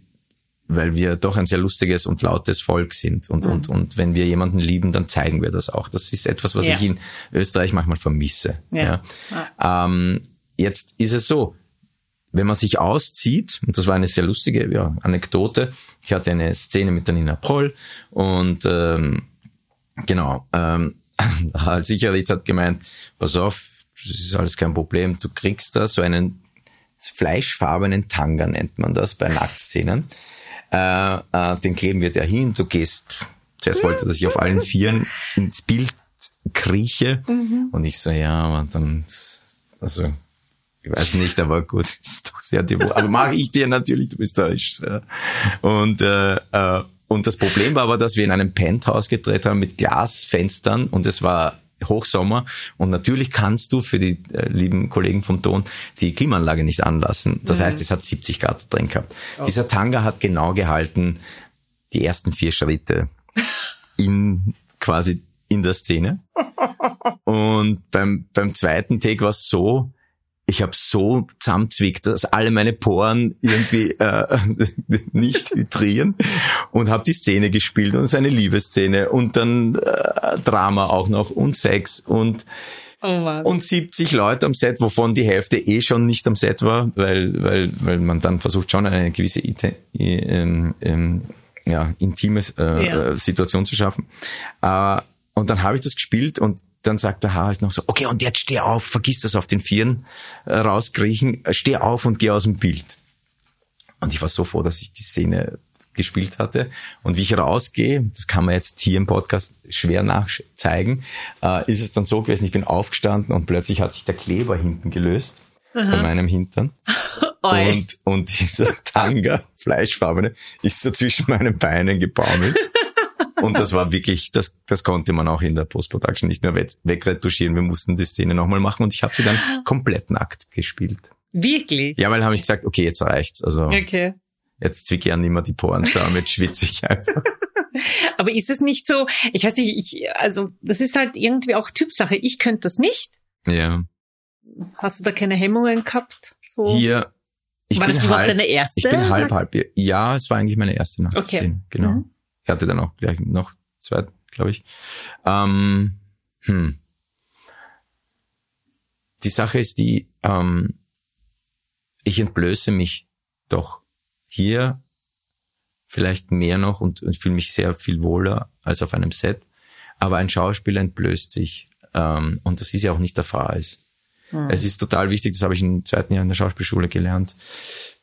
weil wir doch ein sehr lustiges und lautes Volk sind. Und, mhm. und, und wenn wir jemanden lieben, dann zeigen wir das auch. Das ist etwas, was ja. ich in Österreich manchmal vermisse. Ja. ja. Ähm, jetzt ist es so, wenn man sich auszieht, und das war eine sehr lustige ja, Anekdote, ich hatte eine Szene mit der Nina Proll und ähm, genau, ähm, Harald Sicherlich hat gemeint, pass auf, das ist alles kein Problem, du kriegst da so einen fleischfarbenen Tanga, nennt man das bei Nacktszenen äh, äh, den kleben wir da hin, du gehst, zuerst wollte, dass ich auf allen Vieren ins Bild krieche mhm. und ich so, ja, und dann, also, ich weiß nicht, aber gut, ist doch sehr devot. Aber mache ich dir natürlich, du bist deutsch. Ja. Und, äh, äh, und das Problem war aber, dass wir in einem Penthouse gedreht haben mit Glasfenstern und es war Hochsommer und natürlich kannst du für die äh, lieben Kollegen vom Ton die Klimaanlage nicht anlassen. Das mhm. heißt, es hat 70 Grad drin gehabt. Oh. Dieser Tanga hat genau gehalten die ersten vier Schritte in quasi in der Szene. Und beim, beim zweiten Take war es so, ich habe so zusammenzwickt, dass alle meine Poren irgendwie äh, nicht hydrieren und habe die Szene gespielt und es ist eine Liebesszene und dann äh, Drama auch noch und Sex und Oh und 70 Leute am Set, wovon die Hälfte eh schon nicht am Set war, weil, weil, weil man dann versucht schon eine gewisse ähm, ähm, ja, intime äh, ja. Situation zu schaffen. Äh, und dann habe ich das gespielt und dann sagt der Harald noch so, okay, und jetzt steh auf, vergiss das auf den Vieren äh, rauskriechen, äh, steh auf und geh aus dem Bild. Und ich war so froh, dass ich die Szene gespielt hatte. Und wie ich rausgehe, das kann man jetzt hier im Podcast schwer nachzeigen, äh, ist es dann so gewesen, ich bin aufgestanden und plötzlich hat sich der Kleber hinten gelöst Aha. von meinem Hintern. und, und dieser Tanga, Fleischfarbene, ist so zwischen meinen Beinen gebaumelt. Und das war wirklich, das, das konnte man auch in der Post-Production nicht nur wegretuschieren. Wir mussten die Szene nochmal machen und ich habe sie dann komplett nackt gespielt. Wirklich? Ja, weil habe ich gesagt, okay, jetzt reicht's. Also okay. jetzt zwicke ich an immer die Poren zusammen, jetzt schwitze ich einfach. Aber ist es nicht so, ich weiß nicht, ich, also das ist halt irgendwie auch Typsache. Ich könnte das nicht. Ja. Hast du da keine Hemmungen gehabt? So? Hier. Ich war das überhaupt halb, deine erste? Ich bin halb, halb. Ja, es war eigentlich meine erste Nachtszene. Okay. Genau. Mhm. Ich hatte dann auch gleich noch zwei, glaube ich. Ähm, hm. Die Sache ist die, ähm, ich entblöße mich doch hier vielleicht mehr noch und, und fühle mich sehr viel wohler als auf einem Set. Aber ein Schauspieler entblößt sich. Ähm, und das ist ja auch nicht der Fall. Hm. Es ist total wichtig, das habe ich im zweiten Jahr in der Schauspielschule gelernt,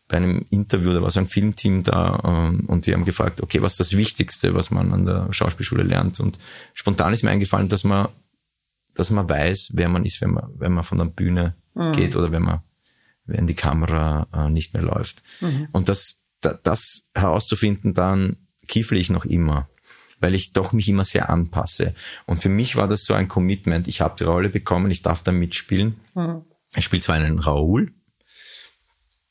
bei einem Interview, da war so ein Filmteam da ähm, und die haben gefragt, okay, was ist das Wichtigste, was man an der Schauspielschule lernt? Und spontan ist mir eingefallen, dass man, dass man weiß, wer man ist, wenn man, wenn man von der Bühne mhm. geht oder wenn man, wenn die Kamera äh, nicht mehr läuft. Mhm. Und das, da, das herauszufinden, dann kiefle ich noch immer, weil ich doch mich immer sehr anpasse. Und für mich war das so ein Commitment. Ich habe die Rolle bekommen, ich darf da mitspielen. Mhm. Ich spiele zwar einen Raoul,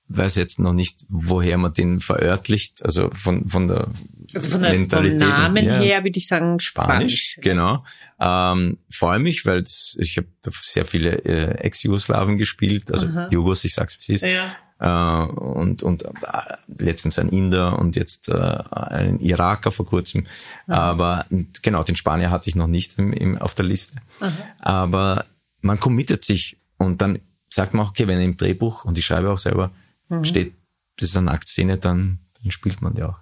weiß jetzt noch nicht, woher man den verörtlicht, also von, von der also von der, Mentalität vom Namen her, her würde ich sagen Spanisch. Spanisch genau. Ähm, freue mich, weil ich habe sehr viele äh, Ex-Jugoslawen gespielt, also Aha. Jugos, ich sag's wie es ist. Ja. äh, und, und äh, letztens ein Inder und jetzt äh, ein Iraker vor kurzem. Ja. Aber genau, den Spanier hatte ich noch nicht im, im, auf der Liste. Aha. Aber man committet sich und dann sagt man auch, okay, wenn im Drehbuch, und ich schreibe auch selber, mhm. steht, das ist eine Nacktszene, dann, dann spielt man die auch.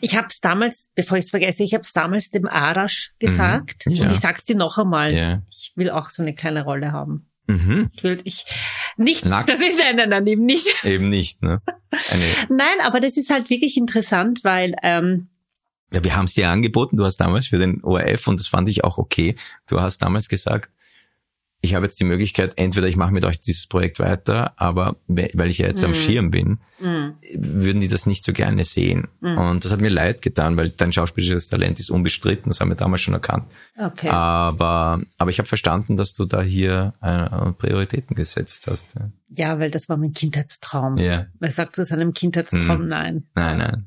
Ich habe es damals, bevor ich es vergesse, ich habe es damals dem Arash gesagt mhm. ja. und ich sag's dir noch einmal. Ja. Ich will auch so eine kleine Rolle haben. Mhm. Ich will ich nicht, Nackt. das ist nein, nein, nein, eben nicht. Eben nicht, ne? Eine nein, aber das ist halt wirklich interessant, weil ähm, ja, wir haben es dir angeboten. Du hast damals für den ORF und das fand ich auch okay. Du hast damals gesagt, ich habe jetzt die Möglichkeit, entweder ich mache mit euch dieses Projekt weiter, aber weil ich ja jetzt mm. am mhm. Schirm bin, mm. würden die das nicht so gerne sehen. Mm. Und das hat mir leid getan, weil dein schauspielerisches Talent ist unbestritten, das haben wir damals schon erkannt. Okay. Aber, aber ich habe verstanden, dass du da hier äh, Prioritäten gesetzt hast. Ja. ja, weil das war mein Kindheitstraum. Ja. Wer sagt zu seinem Kindheitstraum nein? Nein, nein.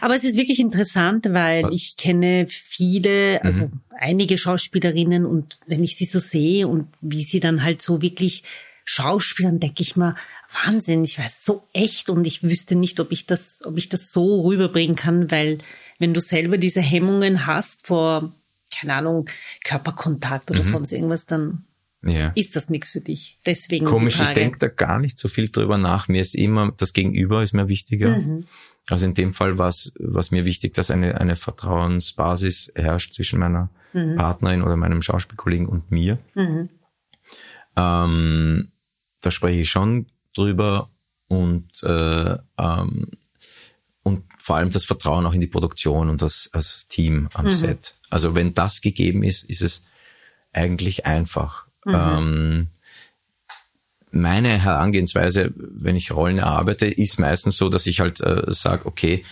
Aber es ist wirklich interessant, weil ich kenne viele, also mhm. einige Schauspielerinnen und wenn ich sie so sehe und wie sie dann halt so wirklich Schauspielern, denke ich mal, Wahnsinn, ich weiß so echt und ich wüsste nicht, ob ich das, ob ich das so rüberbringen kann, weil wenn du selber diese Hemmungen hast vor, keine Ahnung, Körperkontakt oder mhm. sonst irgendwas, dann ja. ist das nichts für dich. Deswegen. Komisch, ich denke da gar nicht so viel drüber nach. Mir ist immer, das Gegenüber ist mir wichtiger. Mhm. Also in dem Fall war es was mir wichtig, dass eine, eine Vertrauensbasis herrscht zwischen meiner mhm. Partnerin oder meinem Schauspielkollegen und mir. Mhm. Ähm, da spreche ich schon drüber und, äh, ähm, und vor allem das Vertrauen auch in die Produktion und das, das Team am mhm. Set. Also wenn das gegeben ist, ist es eigentlich einfach. Mhm. Ähm, meine Herangehensweise, wenn ich Rollen erarbeite, ist meistens so, dass ich halt äh, sage, okay,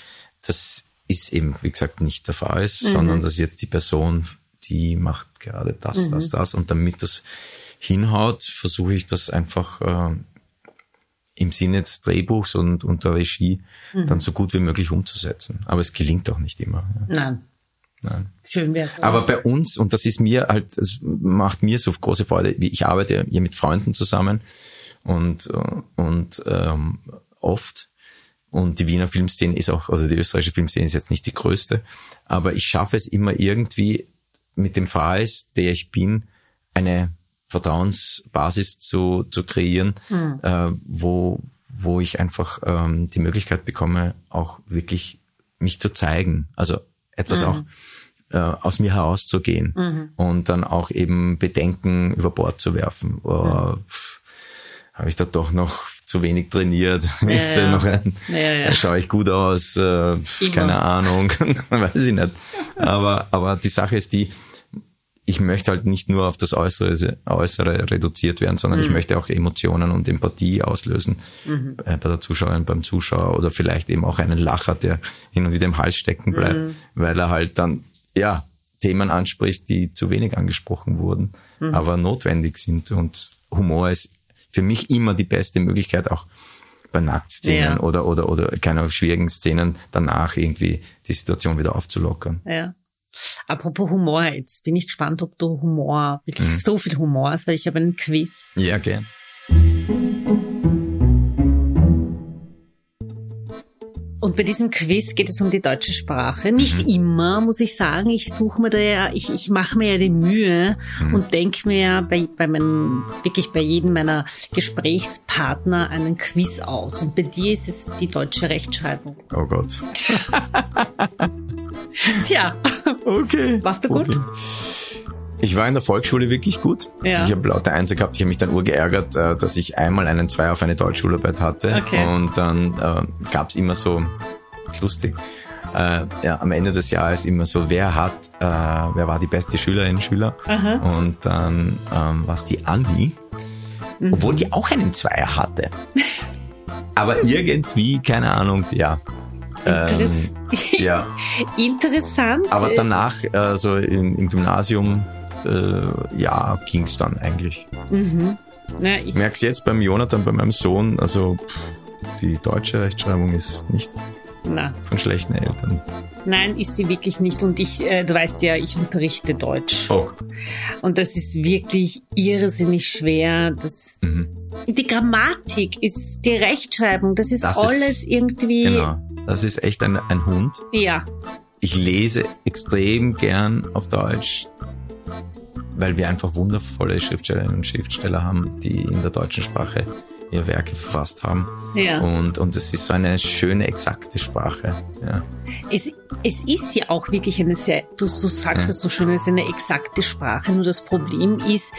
das ist eben, wie gesagt, nicht der Fall ist, mhm. sondern dass jetzt die Person, die macht gerade das, mhm. das, das. Und damit das hinhaut, versuche ich das einfach äh, im Sinne des Drehbuchs und, und der Regie mhm. dann so gut wie möglich umzusetzen. Aber es gelingt auch nicht immer. Ja. Nein. Nein. Schön wär's. Aber bei uns, und das ist mir halt, das macht mir so große Freude, ich arbeite hier mit Freunden zusammen und, und ähm, oft. Und die Wiener Filmszene ist auch, also die österreichische Filmszene ist jetzt nicht die größte, aber ich schaffe es immer irgendwie mit dem Fahres, der ich bin, eine Vertrauensbasis zu, zu kreieren, mhm. äh, wo, wo ich einfach ähm, die Möglichkeit bekomme, auch wirklich mich zu zeigen. Also etwas mhm. auch äh, aus mir herauszugehen mhm. und dann auch eben Bedenken über Bord zu werfen. Oh, mhm habe ich da doch noch zu wenig trainiert? Ja, ist ja. noch ein, ja, ja. schaue ich gut aus? Äh, keine Ahnung, weiß ich nicht. Aber, aber die Sache ist die, ich möchte halt nicht nur auf das Äußere, Äußere reduziert werden, sondern mhm. ich möchte auch Emotionen und Empathie auslösen mhm. bei der Zuschauerin, beim Zuschauer oder vielleicht eben auch einen Lacher, der hin und wieder im Hals stecken bleibt, mhm. weil er halt dann, ja, Themen anspricht, die zu wenig angesprochen wurden, mhm. aber notwendig sind und Humor ist für mich immer die beste Möglichkeit, auch bei Nacktszenen ja. oder, oder, oder keine schwierigen Szenen danach irgendwie die Situation wieder aufzulockern. Ja. Apropos Humor, jetzt bin ich gespannt, ob du Humor, wirklich mhm. so viel Humor hast, weil ich habe einen Quiz. Ja, gern. Und bei diesem Quiz geht es um die deutsche Sprache. Nicht mhm. immer, muss ich sagen. Ich suche mir da ja, ich, ich mache mir ja die Mühe mhm. und denke mir ja bei, bei meinem, wirklich bei jedem meiner Gesprächspartner einen Quiz aus. Und bei dir ist es die deutsche Rechtschreibung. Oh Gott. Tja. Okay. Warst du gut? Okay. Ich war in der Volksschule wirklich gut. Ja. Ich habe lauter Einser gehabt. Ich habe mich dann urgeärgert, äh, dass ich einmal einen Zwei auf eine Deutschschularbeit hatte. Okay. Und dann äh, gab es immer so, lustig, äh, ja, am Ende des Jahres immer so, wer hat, äh, wer war die beste Schülerin, Schüler? Aha. Und dann ähm, war es die Anni, mhm. obwohl die auch einen Zweier hatte. Aber irgendwie, keine Ahnung, ja. Interess ähm, ja. Interessant. Aber danach, äh, so im, im Gymnasium, äh, ja, ging's dann eigentlich. Mhm. Na, ich merk's jetzt beim Jonathan, bei meinem Sohn, also die deutsche Rechtschreibung ist nicht Na. von schlechten Eltern. Nein, ist sie wirklich nicht. Und ich, äh, du weißt ja, ich unterrichte Deutsch. Oh. Und das ist wirklich irrsinnig schwer. Das, mhm. die Grammatik ist die Rechtschreibung, das ist Das alles ist- irgendwie. Genau. Das ist echt ein, ein Hund. Ja, Ich lese extrem gern auf Deutsch, weil wir einfach wundervolle Schriftstellerinnen und Schriftsteller haben, die in der deutschen Sprache ihre Werke verfasst haben. ja. Und, und es ist so eine schöne, exakte Sprache. Ja. Es, es ist ja auch wirklich eine sehr, du, du sagst Ja. es so schön, es ist eine exakte Sprache. Nur das Problem ist,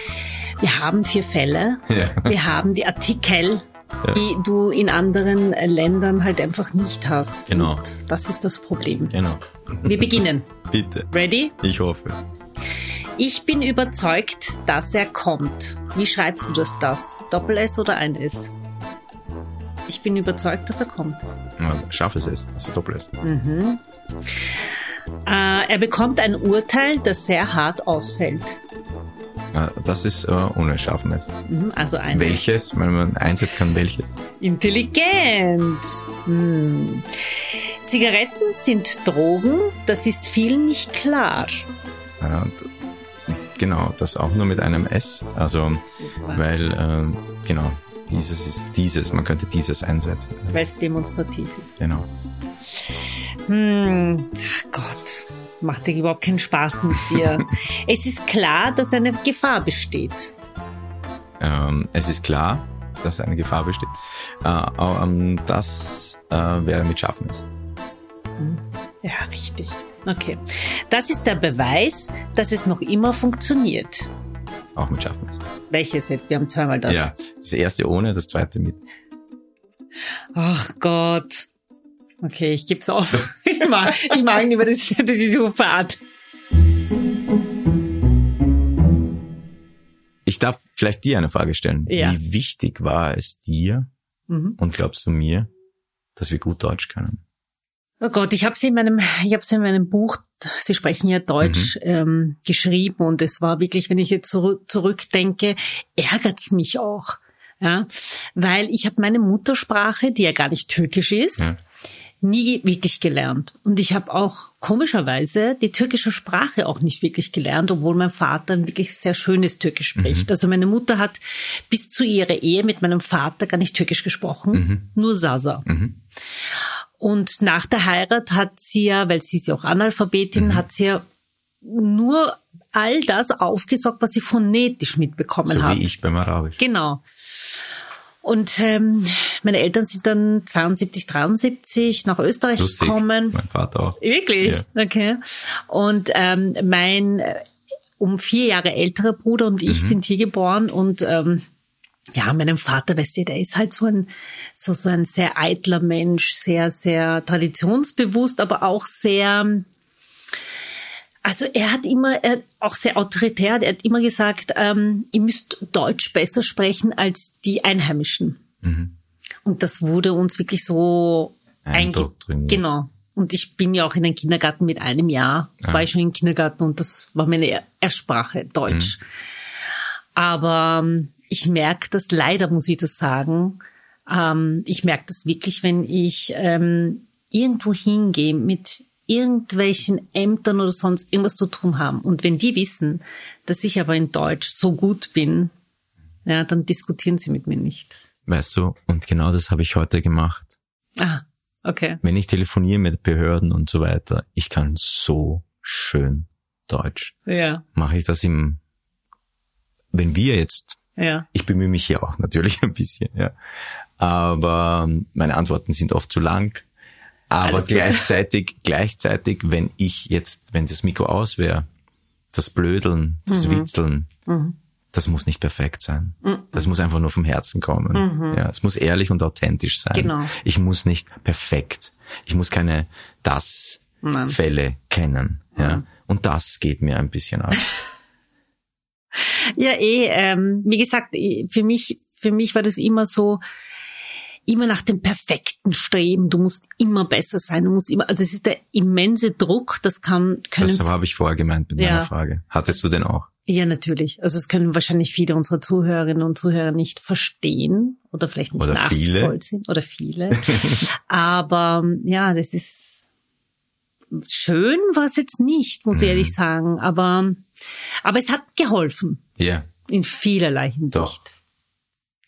wir haben vier Fälle, Ja. wir haben die Artikel, Ja. die du in anderen Ländern halt einfach nicht hast. Genau. Und das ist das Problem. Genau. Wir beginnen. Bitte. Ready? Ich hoffe. Ich bin überzeugt, dass er kommt. Wie schreibst du das, das? Doppel-S oder ein S? Ich bin überzeugt, dass er kommt. Ja, Schaff es es. Also doppel es. Mhm. Äh, er bekommt ein Urteil, das sehr hart ausfällt. Das ist äh, ohne Schaffen es. Mhm, also ein Welches? Wenn man einsetzt kann, welches? Intelligent. Hm. Zigaretten sind Drogen, das ist vielen nicht klar. Ja, genau, das auch nur mit einem S. Also, weil, äh, genau, dieses ist dieses. Man könnte dieses einsetzen. Weil es demonstrativ ist. Genau. Hm. Ach Gott, macht dir überhaupt keinen Spaß mit dir. es ist klar, dass eine Gefahr besteht. Ähm, es ist klar, dass eine Gefahr besteht. Äh, aber, ähm, das äh, wäre mit Schaffen es. Ja, richtig. Okay. Das ist der Beweis, dass es noch immer funktioniert. Auch mit Schaffen es. Welches jetzt? Wir haben zweimal das. Ja, das erste ohne, das zweite mit. Ach Gott. Okay, ich geb's auf. Ich mag, ich mag nicht mehr das, das ist so fad. Ich darf vielleicht dir eine Frage stellen. Ja. Wie wichtig war es dir Mhm. und glaubst du mir, dass wir gut Deutsch können? Oh Gott, ich habe sie in meinem, ich habe sie in meinem Buch, Sie sprechen ja Deutsch, ähm, geschrieben und es war wirklich, wenn ich jetzt zurück, zurückdenke, ärgert's mich auch, ja, weil ich habe meine Muttersprache, die ja gar nicht Türkisch ist, Ja. nie wirklich gelernt und ich habe auch komischerweise die türkische Sprache auch nicht wirklich gelernt, obwohl mein Vater ein wirklich sehr schönes Türkisch spricht. Also meine Mutter hat bis zu ihrer Ehe mit meinem Vater gar nicht Türkisch gesprochen, nur Sasa. Und nach der Heirat hat sie ja, weil sie ist ja auch Analphabetin, hat sie ja nur all das aufgesaugt, was sie phonetisch mitbekommen So hat. wie ich beim Arabisch. Genau. Und ähm, meine Eltern sind dann 72, 73 nach Österreich Lustig. gekommen. Mein Vater auch. Wirklich? Okay. Und ähm, mein äh, um vier Jahre älterer Bruder und ich sind hier geboren und ähm, ja, meinem Vater, weißt du, der ist halt so ein, so, so ein sehr eitler Mensch, sehr, sehr traditionsbewusst, aber auch sehr, also er hat immer, er, auch sehr autoritär, er hat immer gesagt, ähm, ihr müsst Deutsch besser sprechen als die Einheimischen. Und das wurde uns wirklich so einge Eindoktriniert. Genau. Und ich bin ja auch in den Kindergarten mit einem Jahr, war ich schon im Kindergarten und das war meine Er- Erstsprache, Deutsch. Aber ähm, ich merke das leider, muss ich das sagen. Ähm, ich merke das wirklich, wenn ich ähm, irgendwo hingehe mit irgendwelchen Ämtern oder sonst irgendwas zu tun haben. Und wenn die wissen, dass ich aber in Deutsch so gut bin, ja, dann diskutieren sie mit mir nicht. Weißt du, und genau das habe ich heute gemacht. Ah, okay. Wenn ich telefoniere mit Behörden und so weiter, ich kann so schön Deutsch. Ja, Mache ich das im, wenn wir jetzt, ja. ich bemühe mich hier auch natürlich ein bisschen, ja. Aber meine Antworten sind oft zu lang. Aber Alles gut. gleichzeitig, gleichzeitig, wenn ich jetzt, wenn das Mikro aus wäre, das Blödeln, das Mhm. Witzeln, das muss nicht perfekt sein. Mhm. Das muss einfach nur vom Herzen kommen. Ja, es muss ehrlich und authentisch sein. Genau. Ich muss nicht perfekt. Ich muss keine Nein. das-Fälle kennen. Ja. Und das geht mir ein bisschen ab. Ja, eh, ähm, wie gesagt, eh, für mich, für mich war das immer so, immer nach dem perfekten Streben. Du musst immer besser sein. Du musst immer, also es ist der immense Druck, das kann, können, Das habe ich vorher gemeint mit Ja. meiner Frage. Hattest du denn auch? ja, natürlich. Also es können wahrscheinlich viele unserer Zuhörerinnen und Zuhörer nicht verstehen oder vielleicht nicht Oder viele. nachvollziehen oder viele. Aber, ja, das ist, schön war es jetzt nicht, muss ich Mhm. ehrlich sagen. Aber, aber es hat geholfen. Ja. In vielerlei Hinsicht. Doch.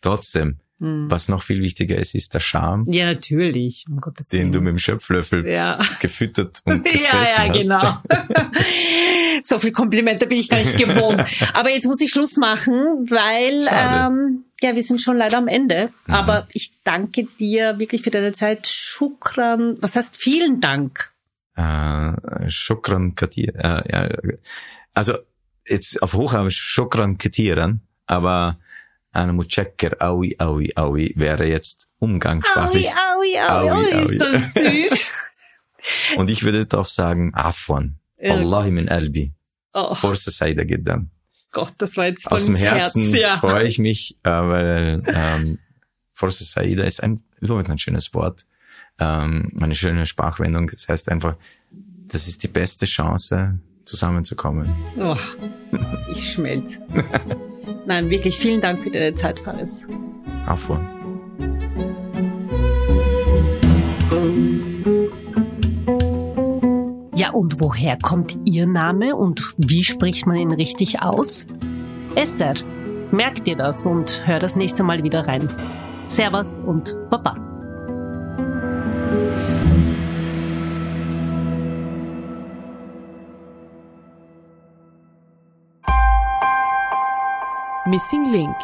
trotzdem, hm. was noch viel wichtiger ist, ist der Charme. Ja, natürlich. Um Gottes den du mit dem Schöpflöffel ja. gefüttert und gefressen Ja, ja, genau. so viel Komplimente bin ich gar nicht gewohnt. Aber jetzt muss ich Schluss machen, weil ähm, ja, wir sind schon leider am Ende. Mhm. Aber ich danke dir wirklich für deine Zeit. Schukran. Was heißt vielen Dank? Äh, Schukran Katir. Äh, ja, also jetzt auf Hochhaus Schukran Katiran, aber eine Mutschecker, aui, aui, aui, wäre jetzt umgangssprachlich. Aui, aui, aui, aui, aui. ist das süß. Und ich würde darauf sagen, Afwan. Wallahi min albi. Oh. Forse Saida Giddam. Gott, das war jetzt von Aus dem Herzen Herz, ja. freue ich mich, äh, weil ähm, Forse Saida ist ein übrigens ein schönes Wort, ähm, eine schöne Sprachwendung. Das heißt einfach, das ist die beste Chance, zusammenzukommen. Oh, ich schmelze. Nein, wirklich vielen Dank für deine Zeit, Faris. Afwan. Ja, und woher kommt Ihr Name und wie spricht man ihn richtig aus? Esser. Merkt ihr das und hört das nächste Mal wieder rein. Servus und Baba. Missing Link